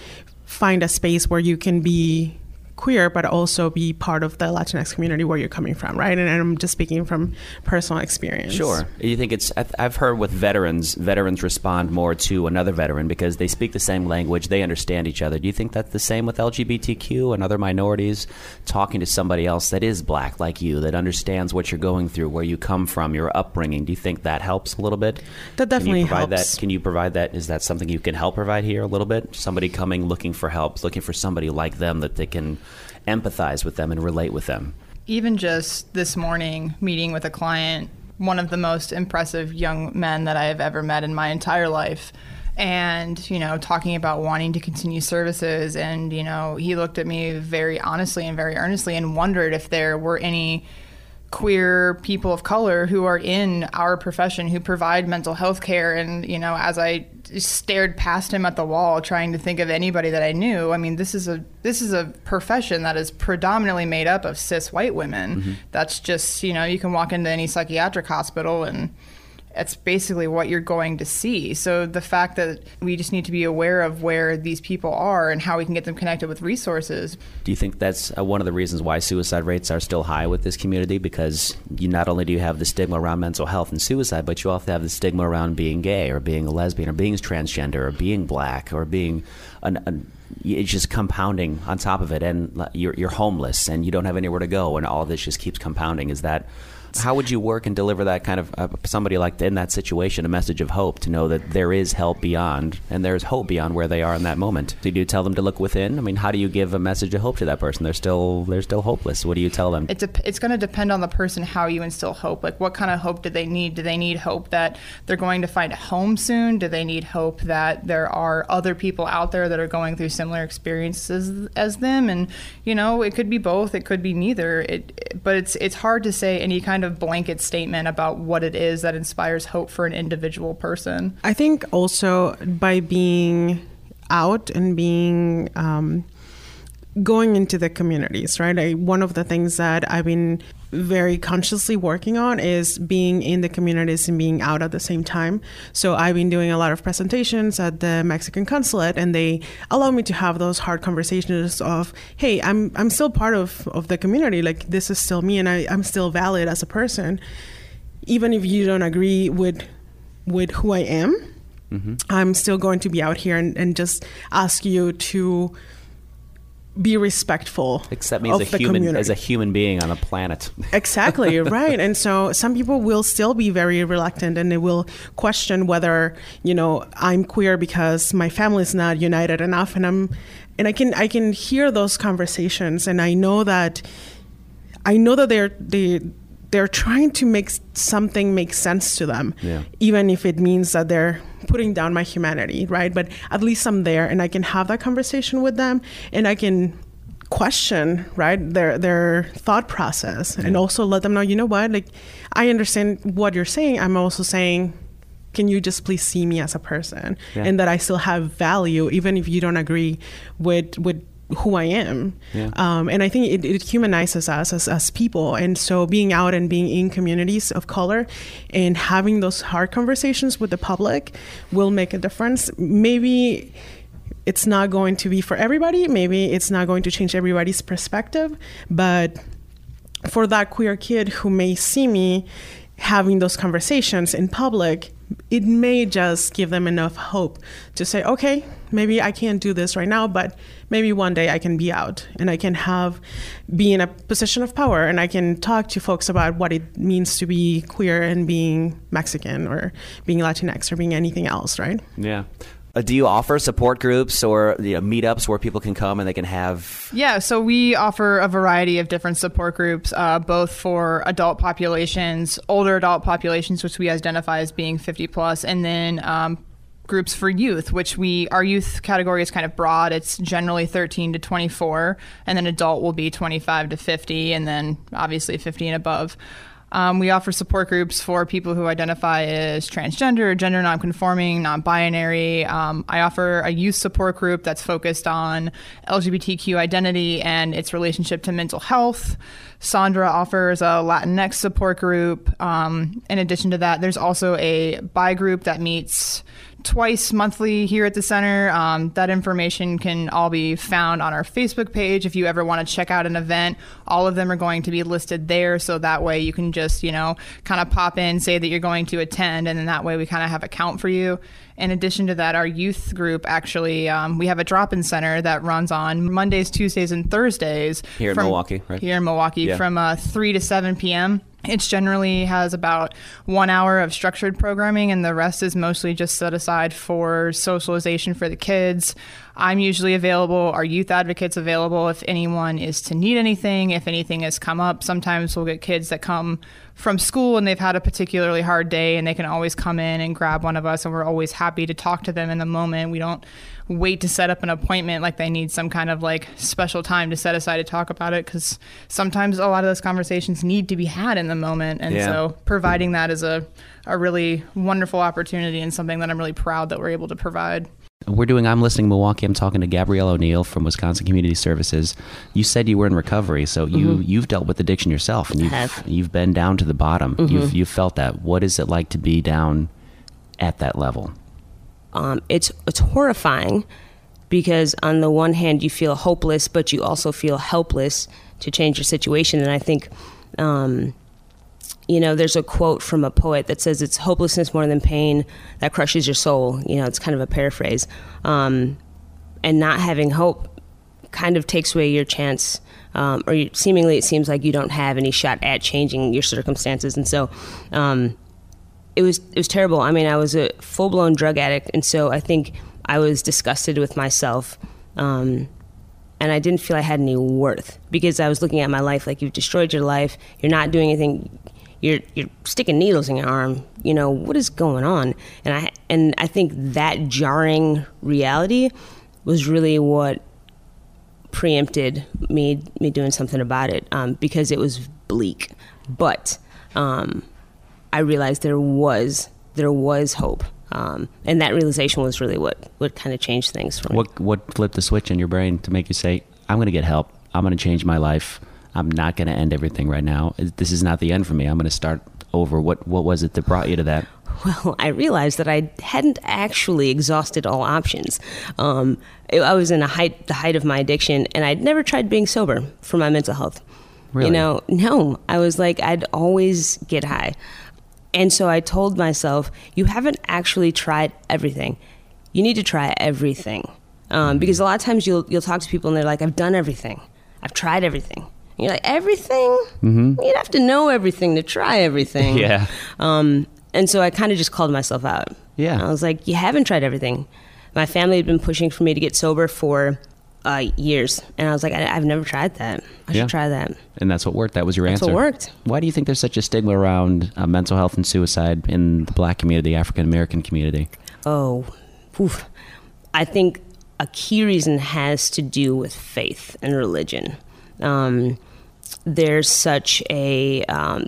find a space where you can be queer but also be part of the latinx community where you're coming from right and i'm just speaking from personal experience Sure. You think it's? I've- I've heard with veterans, veterans respond more to another veteran because they speak the same language, they understand each other. Do you think that's the same with LGBTQ and other minorities? Talking to somebody else that is black like you, that understands what you're going through, where you come from, your upbringing. Do you think that helps a little bit? That definitely can helps. That, can you provide that? Is that something you can help provide here a little bit? Somebody coming looking for help, looking for somebody like them that they can empathize with them and relate with them. even just this morning meeting with a client one of the most impressive young men that i have ever met in my entire life and you know talking about wanting to continue services and you know he looked at me very honestly and very earnestly and wondered if there were any queer people of color who are in our profession who provide mental health care and you know as i stared past him at the wall trying to think of anybody that i knew i mean this is a this is a profession that is predominantly made up of cis white women Mhm. that's just you know you can walk into any psychiatric hospital and it's basically what you're going to see. So the fact that we just need to be aware of where these people are and how we can get them connected with resources. Do you think that's uh, one of the reasons why suicide rates are still high with this community? Because you not only do you have the stigma around mental health and suicide, but you also have the stigma around being gay or being a lesbian or being transgender or being black or being an, an it's just compounding on top of it, and you're you're homeless and you don't have anywhere to go, and all this just keeps compounding. Is that how would you work and deliver that kind of uh, somebody like in that situation a message of hope to know that there is help beyond and there's hope beyond where they are in that moment? Do you tell them to look within? I mean, how do you give a message of hope to that person? They're still they're still hopeless. What do you tell them? It dep it's going to depend on the person how you instill hope. Like, what kind of hope do they need? Do they need hope that they're going to find a home soon? Do they need hope that there are other people out there that are going through similar experiences as them? And you know, it could be both. It could be neither. It, but it's it's hard to say any kind of blanket statement about what it is that inspires hope for an individual person. I think also by being out and being um, going into the communities, right? I, one of the things that I've been very consciously working on is being in the communities and being out at the same time. So I've been doing a lot of presentations at the Mexican consulate, and they allow me to have those hard conversations of, "Hey, I'm I'm still part of of the community. Like this is still me, and I, I'm still valid as a person, even if you don't agree with with who I am." Mm-hmm. I'm still going to be out here and, and just ask you to be respectful Accept me as a human community. as a human being on a planet. (laughs) Exactly, right. And so some people will still be very reluctant and they will question whether, you know, I'm queer because my family is not united enough and I'm and I can I can hear those conversations and I know that I know that they're they they're trying to make something make sense to them Yeah. even if it means that they're putting down my humanity, right? But at least I'm there and I can have that conversation with them and I can question, right, their their thought process and also let them know, you know what, like I understand what you're saying. I'm also saying can you just please see me as a person Yeah. and that I still have value even if you don't agree with with who I am. Yeah. Um, and I think it, it humanizes us as, as people. And so being out and being in communities of color and having those hard conversations with the public will make a difference. Maybe it's not going to be for everybody, maybe it's not going to change everybody's perspective, but for that queer kid who may see me having those conversations in public, it may just give them enough hope to say, okay, maybe I can't do this right now, but maybe one day I can be out and I can have be in a position of power and I can talk to folks about what it means to be queer and being Mexican or being Latinx or being anything else, right? Yeah. Uh, do you offer support groups or you know, meetups where people can come and they can have? Yeah, so we offer a variety of different support groups, uh, both for adult populations, older adult populations, which we identify as being 50 plus, and then um, groups for youth, which we our youth category is kind of broad. It's generally 13 to 24, and then adult will be 25 to 50, and then obviously 50 and above. Um, we offer support groups for people who identify as transgender, gender nonconforming, non-binary. Um, I offer a youth support group that's focused on LGBTQ identity and its relationship to mental health. Sandra offers a Latinx support group. Um, in addition to that, there's also a bi group that meets twice monthly here at the center. Um, that information can all be found on our Facebook page. If you ever want to check out an event, all of them are going to be listed there. So that way you can just, you know, kind of pop in, say that you're going to attend, and then that way we kind of have a count for you. In addition to that, our youth group actually, um, we have a drop in center that runs on Mondays, Tuesdays, and Thursdays. Here in Milwaukee, right? Here in Milwaukee Yeah. from uh, 3 to 7 p.m. It generally has about one hour of structured programming, and the rest is mostly just set aside for socialization for the kids. I'm usually available. Our youth advocates available if anyone is to need anything, if anything has come up. Sometimes we'll get kids that come from school and they've had a particularly hard day, and they can always come in and grab one of us, and we're always happy to talk to them in the moment. We don't wait to set up an appointment like they need some kind of like special time to set aside to talk about it because sometimes a lot of those conversations need to be had in the moment and Yeah. so providing that is a, a really wonderful opportunity and something that i'm really proud that we're able to provide We're doing I'm Listening Milwaukee. I'm talking to Gabrielle O'Neill from Wisconsin Community Services. You said you were in recovery, so you Mhm. you've dealt with addiction yourself, and you've Have. you've been down to the bottom. Mhm. You've you've felt that. What is it like to be down at that level? um, it's it's horrifying because on the one hand you feel hopeless, but you also feel helpless to change your situation. And I think, um, you know, there's a quote from a poet that says, "It's hopelessness more than pain that crushes your soul." You know, it's kind of a paraphrase, um, and not having hope kind of takes away your chance. Um, or you, seemingly, it seems like you don't have any shot at changing your circumstances, and so um, it was it was terrible. I mean, I was a full blown drug addict, and so I think I was disgusted with myself, um, and I didn't feel I had any worth because I was looking at my life like you've destroyed your life. You're not doing anything. You're you're sticking needles in your arm. You know what is going on? And I and I think that jarring reality was really what preempted me me doing something about it um, because it was bleak. But um, I realized there was there was hope, um, and that realization was really what what kind of changed things for me. What what flipped the switch in your brain to make you say, "I'm going to get help. I'm going to change my life. I'm not going to end everything right now. This is not the end for me. I'm going to start over." What what was it that brought you to that? (laughs) Well, I realized that I hadn't actually exhausted all options. Um, I- I was in a height, the height of my addiction, and I'd never tried being sober for my mental health. Really? You know, no. I was like, I'd always get high. And so I told myself, you haven't actually tried everything. You need to try everything. Um, because a lot of times you'll, you'll talk to people and they're like, I've done everything. I've tried everything. You're like, everything? Mm-hmm. You'd have to know everything to try everything. (laughs) Yeah. Um, and so I kind of just called myself out. Yeah. I was like, you haven't tried everything. My family had been pushing for me to get sober for uh, years. And I was like, I, I've never tried that. I Yeah. should try that. And that's what worked. That was your That's answer. what worked. Why do you think there's such a stigma around uh, mental health and suicide in the Black community, African American community? Oh, oof. I think a key reason has to do with faith and religion. Um, there's such a, um,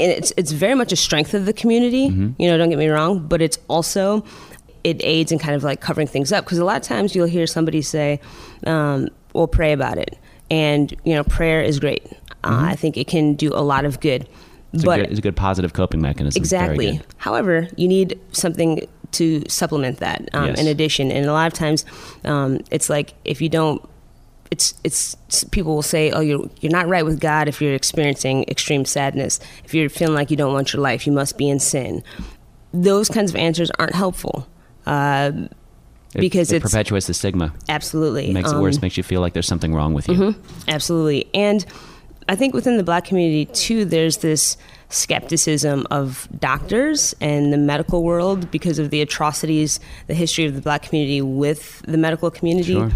and it's it's very much a strength of the community. Mhm. You know, don't get me wrong, but it's also it aids in kind of like covering things up because a lot of times you'll hear somebody say, um, we'll pray about it. And you know, prayer is great. Uh, Mhm. I think it can do a lot of good. It's, but a good, it's a good positive coping mechanism. Exactly. However, you need something to supplement that um, Yes. in addition. And a lot of times, um, it's like if you don't, it's it's people will say, "Oh, you're you're not right with God if you're experiencing extreme sadness. If you're feeling like you don't want your life, you must be in sin." Those kinds of answers aren't helpful. Uh, It- because it it's perpetuates the stigma. Absolutely. It makes it Um, worse. Makes you feel like there's something wrong with you. Mhm, absolutely. And I think within the black community too, there's this skepticism of doctors and the medical world because of the atrocities, the history of the black community with the medical community, Sure.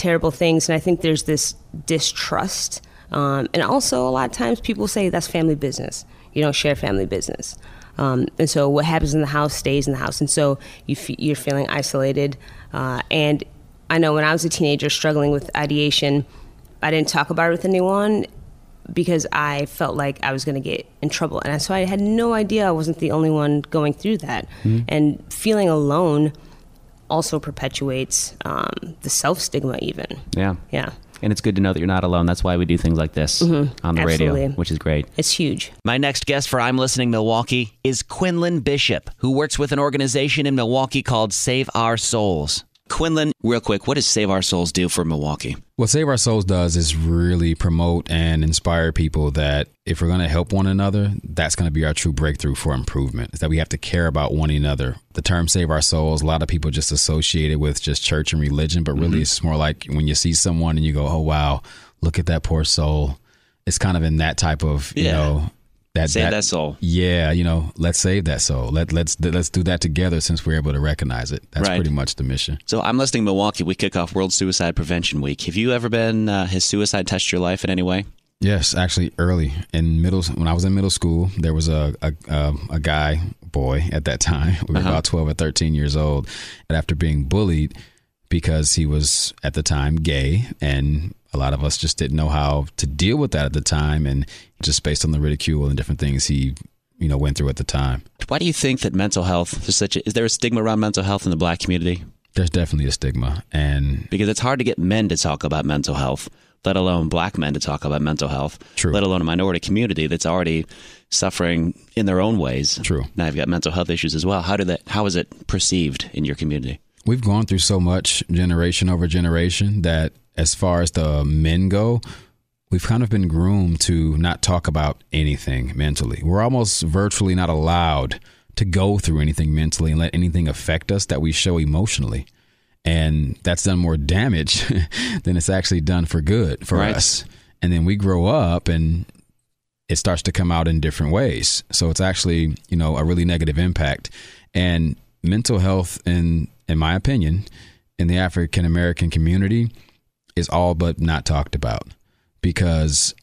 Terrible things. And I think there's this distrust. Um, and also, a lot of times people say that's family business. You don't share family business. Um, and so what happens in the house stays in the house. And so you fe- you're feeling isolated. Uh, and I know when I was a teenager struggling with ideation, I didn't talk about it with anyone because I felt like I was going to get in trouble. And so I had no idea I wasn't the only one going through that. Mhm. And feeling alone also perpetuates um, the self stigma, even. Yeah. Yeah. And it's good to know that you're not alone. That's why we do things like this Mhm. on the radio, which is great. It's huge. My next guest for I'm Listening Milwaukee is Quinlan Bishop, who works with an organization in Milwaukee called Save Our Souls. Quinlan, real quick, what does Save Our Souls do for Milwaukee? What Save Our Souls does is really promote and inspire people that if we're going to help one another, that's going to be our true breakthrough for improvement. Is that we have to care about one another. The term Save Our Souls, a lot of people just associate it with just church and religion, but really Mhm. it's more like when you see someone and you go, "Oh wow, look at that poor soul." It's kind of in that type of you know that Save that soul. Yeah, you know, let's save that soul. Let let's let's do that together since we're able to recognize it. That's Right. pretty much the mission. So I'm listening Milwaukee. We kick off World Suicide Prevention Week. Have you ever been, uh, has suicide touched your life in any way? Yes, actually, early in middle when I was in middle school, there was a a, a, a guy boy at that time. (laughs) We were Uh-huh. about twelve or thirteen years old, and after being bullied because he was at the time gay, and a lot of us just didn't know how to deal with that at the time, and just based on the ridicule and different things he you know went through at the time. Why do you think that mental health is such a, is there a stigma around mental health in the black community? There's definitely a stigma, and Because it's hard to get men to talk about mental health, let alone black men to talk about mental health, True. let alone a minority community that's already suffering in their own ways. True. Now you've got mental health issues as well. How do that how is it perceived in your community? we've gone through so much generation over generation that as far as the men go we've kind of been groomed to not talk about anything mentally we're almost virtually not allowed to go through anything mentally and let anything affect us that we show emotionally and that's done more damage (laughs) than it's actually done for good for Right. us and then we grow up and it starts to come out in different ways. So it's actually, you know, a really negative impact. And mental health in in my opinion, in the African American community is all but not talked about because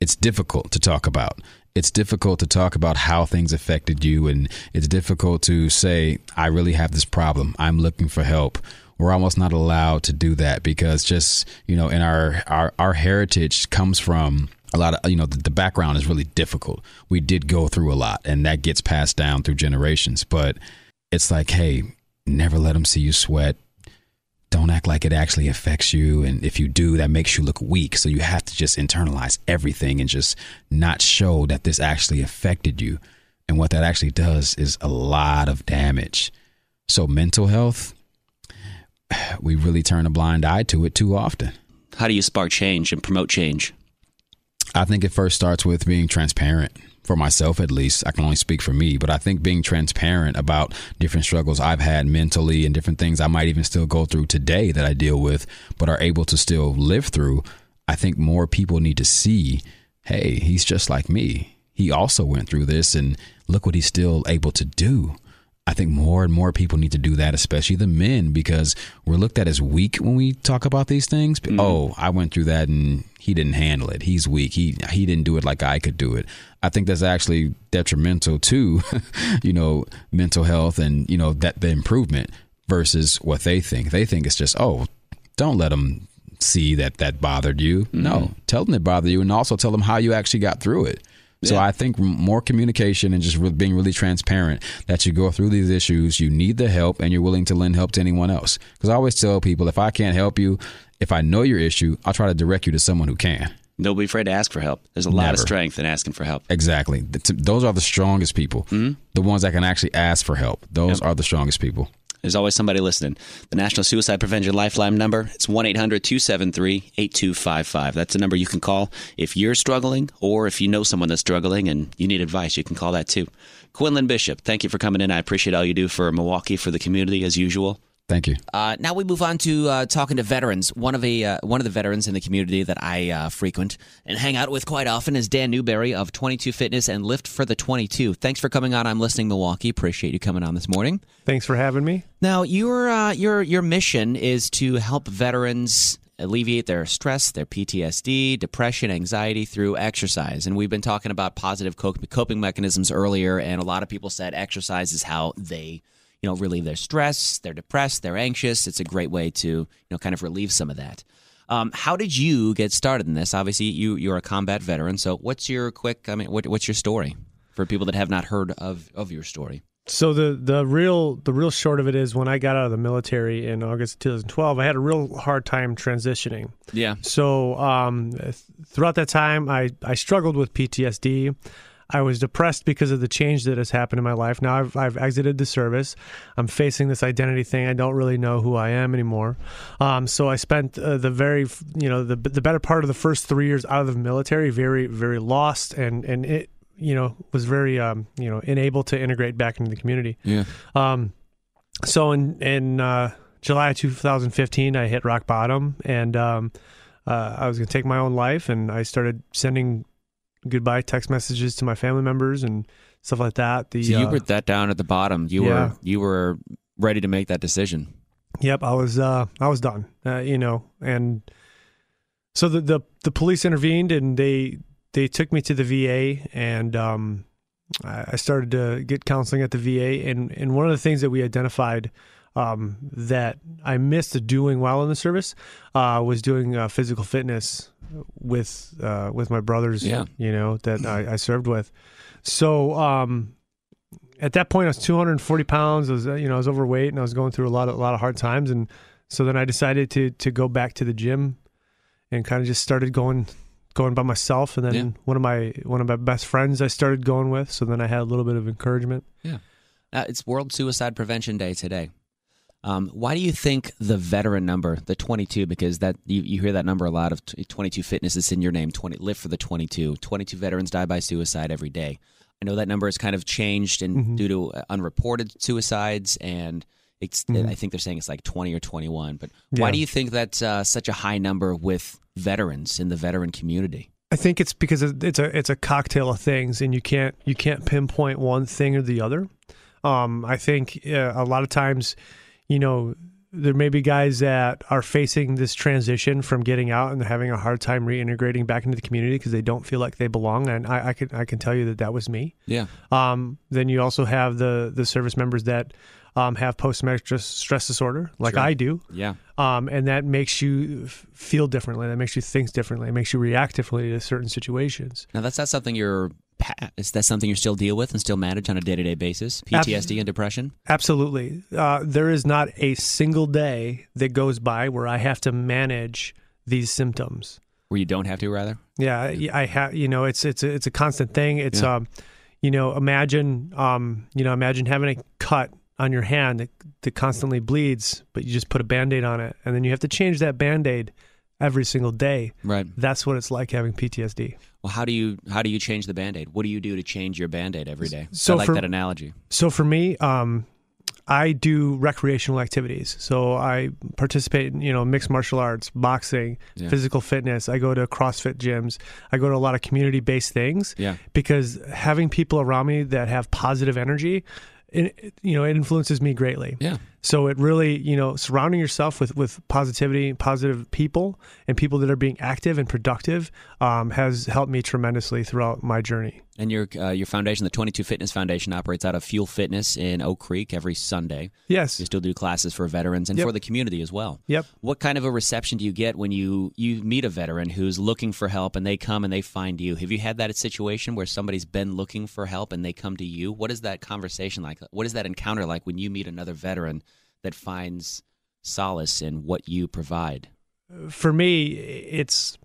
it's difficult to talk about. It's difficult to talk about how things affected you and it's difficult to say I really have this problem. I'm looking for help. We're almost not allowed to do that because just, you know, in our our our heritage comes from a lot of you know the, background is really difficult. We did go through a lot and that gets passed down through generations, but it's like, hey, never let them see you sweat don't act like it actually affects you. And if you do that makes you look weak. So you have to just internalize everything and just not show that this actually affected you. And what that actually does is a lot of damage. So mental health (sighs) we really turn a blind eye to it too often. How do you spark change and promote change? I think it first starts with being transparent. For myself, at least, I can only speak for me, but I think being transparent about different struggles I've had mentally and different things I might even still go through today that I deal with, but are able to still live through. I think more people need to see hey, he's just like me. He also went through this, and look what he's still able to do. I think more and more people need to do that, especially the men, because we're looked at as weak when we talk about these things. Mm-hmm. Oh, I went through that and he didn't handle it. He's weak. He he didn't do it like I could do it. I think that's actually detrimental to, (laughs) you know, mental health and you know that the improvement versus what they think. They think it's just oh, don't let them see that that bothered you. No, mm-hmm. tell them it bothered you, and also tell them how you actually got through it. So I think more communication and just re- being really transparent that you go through these issues, you need the help, and you're willing to lend help to anyone else. Because I always tell people, if I can't help you, if I know your issue, I'll try to direct you to someone who can. Don't be afraid to ask for help. There's a lot of strength in asking for help. Exactly. Those are the strongest people. Mm-hmm. The ones that can actually ask for help. Those are the strongest people. There's always somebody listening. The National Suicide Prevention Lifeline number, it's 1-800-273-8255. That's the number you can call if you're struggling or if you know someone that's struggling and you need advice, you can call that too. Quinlan Bishop, thank you for coming in. I appreciate all you do for Milwaukee, for the community as usual. Thank you. Uh, now we move on to uh, talking to veterans. One of the uh, one of the veterans in the community that I uh, frequent and hang out with quite often is Dan Newberry of 22 Fitness and Lift for the 22. Thanks for coming on. I'm listening, Milwaukee. Appreciate you coming on this morning. Thanks for having me. Now your uh, your your mission is to help veterans alleviate their stress, their PTSD, depression, anxiety through exercise. And we've been talking about positive coping mechanisms earlier, and a lot of people said exercise is how they you know relieve their stress. They're depressed, they're anxious. It's a great way to you know kind of relieve some of that. Um, how did you get started in this? Obviously, you you're a combat veteran. So, what's your quick? I mean, what, what's your story for people that have not heard of of your story? So the the real the real short of it is when I got out of the military in August 2012, I had a real hard time transitioning. Yeah. So um, th- throughout that time, I I struggled with PTSD. I was depressed because of the change that has happened in my life. Now I've, I've exited the service. I'm facing this identity thing. I don't really know who I am anymore. Um, so I spent uh, the very, you know, the the better part of the first three years out of the military very, very lost and and it, you know, was very, um, you know, unable to integrate back into the community. Yeah. Um, so in in uh, July of 2015, I hit rock bottom, and um, uh, I was going to take my own life, and I started sending goodbye text messages to my family members and stuff like that. The So you uh, were that down at the bottom. You Yeah. were you were ready to make that decision. Yep, I was uh I was done. Uh, you know, and so the, the the police intervened and they they took me to the VA and um I I started to get counseling at the VA and and one of the things that we identified um that I missed doing while in the service uh was doing uh, physical fitness with uh with my brothers Yeah. you know that I, I served with. So um at that point I was 240 pounds. I was uh, you know I was overweight and I was going through a lot of a lot of hard times and so then I decided to to go back to the gym and kind of just started going going by myself and then Yeah. one of my one of my best friends I started going with so then I had a little bit of encouragement. Yeah. Uh, it's World Suicide Prevention Day today. Um, why do you think the veteran number, the 22, because that you, you hear that number a lot of 22 fitness is in your name, 20 live for the 22. 22 veterans die by suicide every day. I know that number has kind of changed and Mhm. due to uh, unreported suicides and it's Mhm. I think they're saying it's like 20 or 21, but why Yeah. do you think that's uh, such a high number with veterans in the veteran community? I think it's because it's a it's a cocktail of things, and you can't you can't pinpoint one thing or the other. Um, I think uh, a lot of times, you know, there may be guys that are facing this transition from getting out and having a hard time reintegrating back into the community because they don't feel like they belong. And I, I can I can tell you that that was me. Yeah. Um, then you also have the the service members that um, have post traumatic stress, disorder, like Sure. I do. Yeah. Um, and that makes you feel differently. That makes you think differently. It makes you react differently to certain situations. Now that's not something you're is that something you still deal with and still manage on a day-to-day basis? PTSD and depression? Absolutely. Uh, there is not a single day that goes by where I have to manage these symptoms. Where you don't have to rather? Yeah, I, have. You know, it's it's a, it's a constant thing. It's Yeah. um, you know, imagine um, you know, imagine having a cut on your hand that, that constantly bleeds, but you just put a band-aid on it, and then you have to change that band-aid every single day. Right. That's what it's like having PTSD. Well, how do you how do you change the band-aid? What do you do to change your band-aid every day? So I like for- that analogy. So for me, um, I do recreational activities. So I participate in, you know, mixed martial arts, boxing, Yeah. physical fitness. I go to CrossFit gyms. I go to a lot of community based things. Yeah. Because having people around me that have positive energy, it, you know, it influences me greatly. Yeah. So it really, you know, surrounding yourself with with positivity, positive people, and people that are being active and productive um, has helped me tremendously throughout my journey. And your uh, your foundation, the 22 Fitness Foundation, operates out of Fuel Fitness in Oak Creek every Sunday. Yes. You still do classes for veterans and Yep. for the community as well. Yep. What kind of a reception do you get when you you meet a veteran who's looking for help and they come and they find you? Have you had that situation where somebody's been looking for help and they come to you? What is that conversation like? What is that encounter like when you meet another veteran that finds solace in what you provide? for me, it's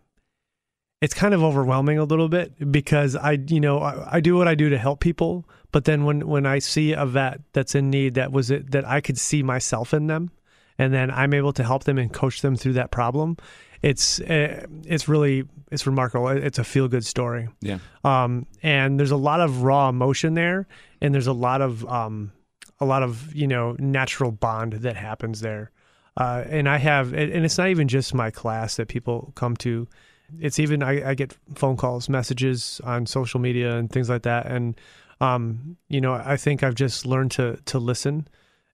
it's kind of overwhelming a little bit because I, you know, I, I, do what I do to help people, but then when when I see a vet that's in need, that was it that I could see myself in them, and then I'm able to help them and coach them through that problem. It's uh, it's really it's remarkable. It's a feel good story. Yeah. Um, and there's a lot of raw emotion there, and there's a lot of um, a lot of you know natural bond that happens there. Uh, and I have, and it's not even just my class that people come to it's even I, I, get phone calls, messages on social media and things like that. And um, you know, I think I've just learned to to listen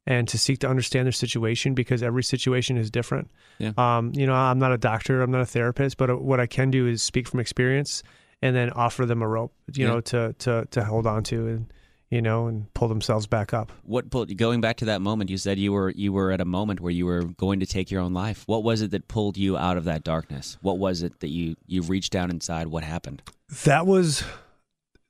and to seek to understand their situation because every situation is different. Yeah. Um, you know, I'm not a doctor, I'm not a therapist, but what I can do is speak from experience and then offer them a rope, you Yeah. know, to to to hold on to and you know, and pull themselves back up. What pulled going back to that moment? You said you were you were at a moment where you were going to take your own life. What was it that pulled you out of that darkness? What was it that you you reached down inside? What happened? that was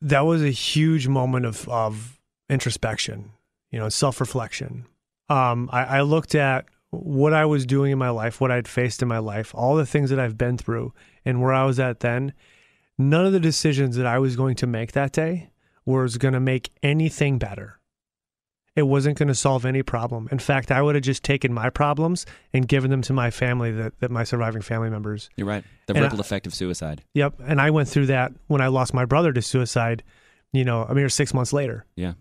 that was a huge moment of of introspection you know self-reflection um I, I looked at what i was doing in my life what i'd faced in my life all the things that i've been through and where i was at then none of the decisions that i was going to make that day was going to make anything better it wasn't going to solve any problem in fact i would have just taken my problems and given them to my family that, that my surviving family members You're right. The And ripple I- effect of suicide. Yep. And I went through that when I lost my brother to suicide, you know, a mere six months later, Yeah.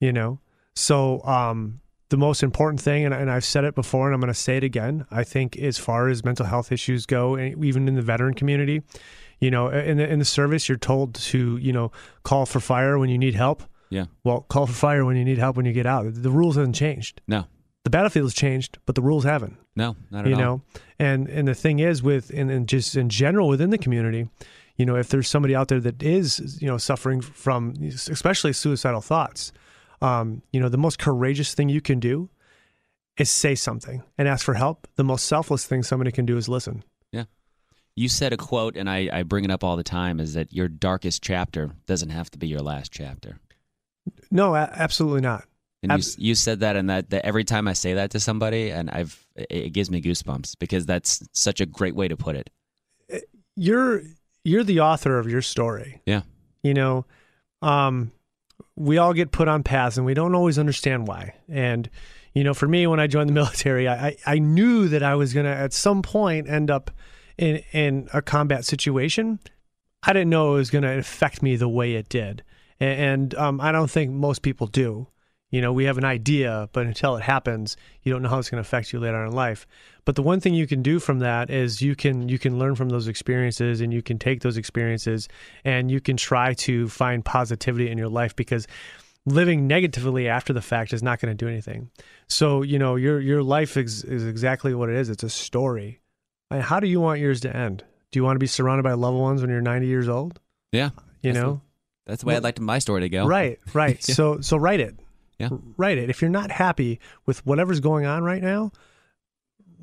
you know? So, um, the most important thing, and, and I've said it before and I'm going to say it again, I think as far as mental health issues go, and even in the veteran community, you know, in the, in the service, you're told to, you know, call for fire when you need help. Yeah. Well, call for fire when you need help when you get out. The rules haven't changed. No. The battlefield has changed, but the rules haven't No, not at you all. You know and and the thing is with and, and just in general within the community you know if there's somebody out there that is you know suffering from especially suicidal thoughts um, you know the most courageous thing you can do is say something and ask for help the most selfless thing somebody can do is listen. You said a quote, and I, I bring it up all the time: is that your darkest chapter doesn't have to be your last chapter. no a- absolutely not And you, you said that, and that, that every time I say that to somebody, and I've it, it gives me goosebumps because that's such a great way to put it. you're you're the author of your story Yeah. you know um we all get put on paths and we don't always understand why and you know for me when i joined the (laughs) military i i, I knew that i was going to at some point end up in in a combat situation i didn't know it was going to affect me the way it did. And, and um, i don't think most people do. You know we have an idea but until it happens you don't know how it's going to affect you later in life. But the one thing you can do from that is you can you can learn from those experiences and you can take those experiences and you can try to find positivity in your life because living negatively after the fact is not going to do anything. So you know your your life is, is exactly what it is. It's a story how do you want yours to end do you want to be surrounded by loved ones when you're 90 years old Yeah. you That's know the- that's the way I'd like my story to go. Right, right. (laughs) Yeah. So so write it. Yeah. Write it. If you're not happy with whatever's going on right now,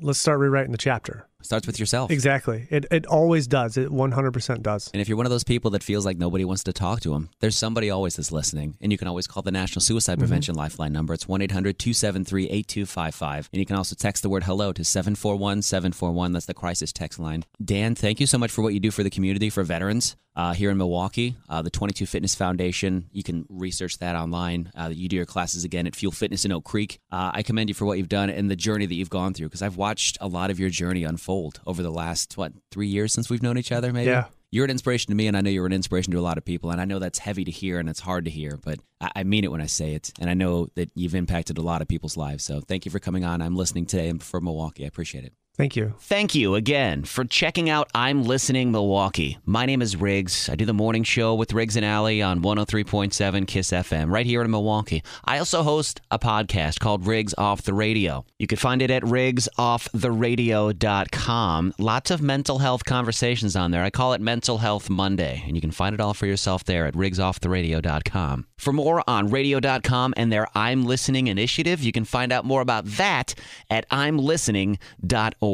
let's start rewriting the chapter. Starts with yourself. Exactly. It it always does. It 100% does. And if you're one of those people that feels like nobody wants to talk to them, there's somebody always that's listening. And you can always call the National Suicide Mhm. Prevention Lifeline number. It's 1 800 273 8255. And you can also text the word hello to 741 741. That's the crisis text line. Dan, thank you so much for what you do for the community, for veterans uh, here in Milwaukee. Uh, the 22 Fitness Foundation, you can research that online. Uh, you do your classes again at Fuel Fitness in Oak Creek. Uh, I commend you for what you've done and the journey that you've gone through because I've watched a lot of your journey unfold over the last, what, three years since we've known each other, maybe? Yeah. You're an inspiration to me, and I know you're an inspiration to a lot of people. And I know that's heavy to hear and it's hard to hear, but I, I mean it when I say it. And I know that you've impacted a lot of people's lives. So thank you for coming on. I'm listening today from Milwaukee. I appreciate it. Thank you. Thank you again for checking out I'm Listening Milwaukee. My name is Riggs. I do the morning show with Riggs and Alley on 103.7 Kiss FM right here in Milwaukee. I also host a podcast called Riggs Off the Radio. You can find it at riggsofftheradio.com. Lots of mental health conversations on there. I call it Mental Health Monday, and you can find it all for yourself there at riggsofftheradio.com. For more on radio.com and their I'm Listening initiative, you can find out more about that at imlistening.org.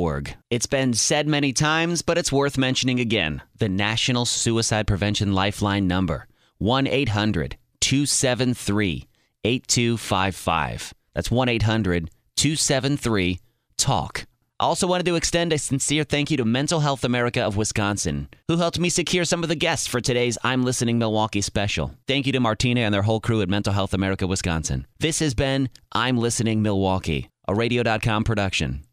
It's been said many times, but it's worth mentioning again. The National Suicide Prevention Lifeline number 1 800 273 8255. That's 1 800 273 TALK. Also wanted to extend a sincere thank you to Mental Health America of Wisconsin, who helped me secure some of the guests for today's I'm Listening Milwaukee special. Thank you to Martina and their whole crew at Mental Health America Wisconsin. This has been I'm Listening Milwaukee, a radio.com production.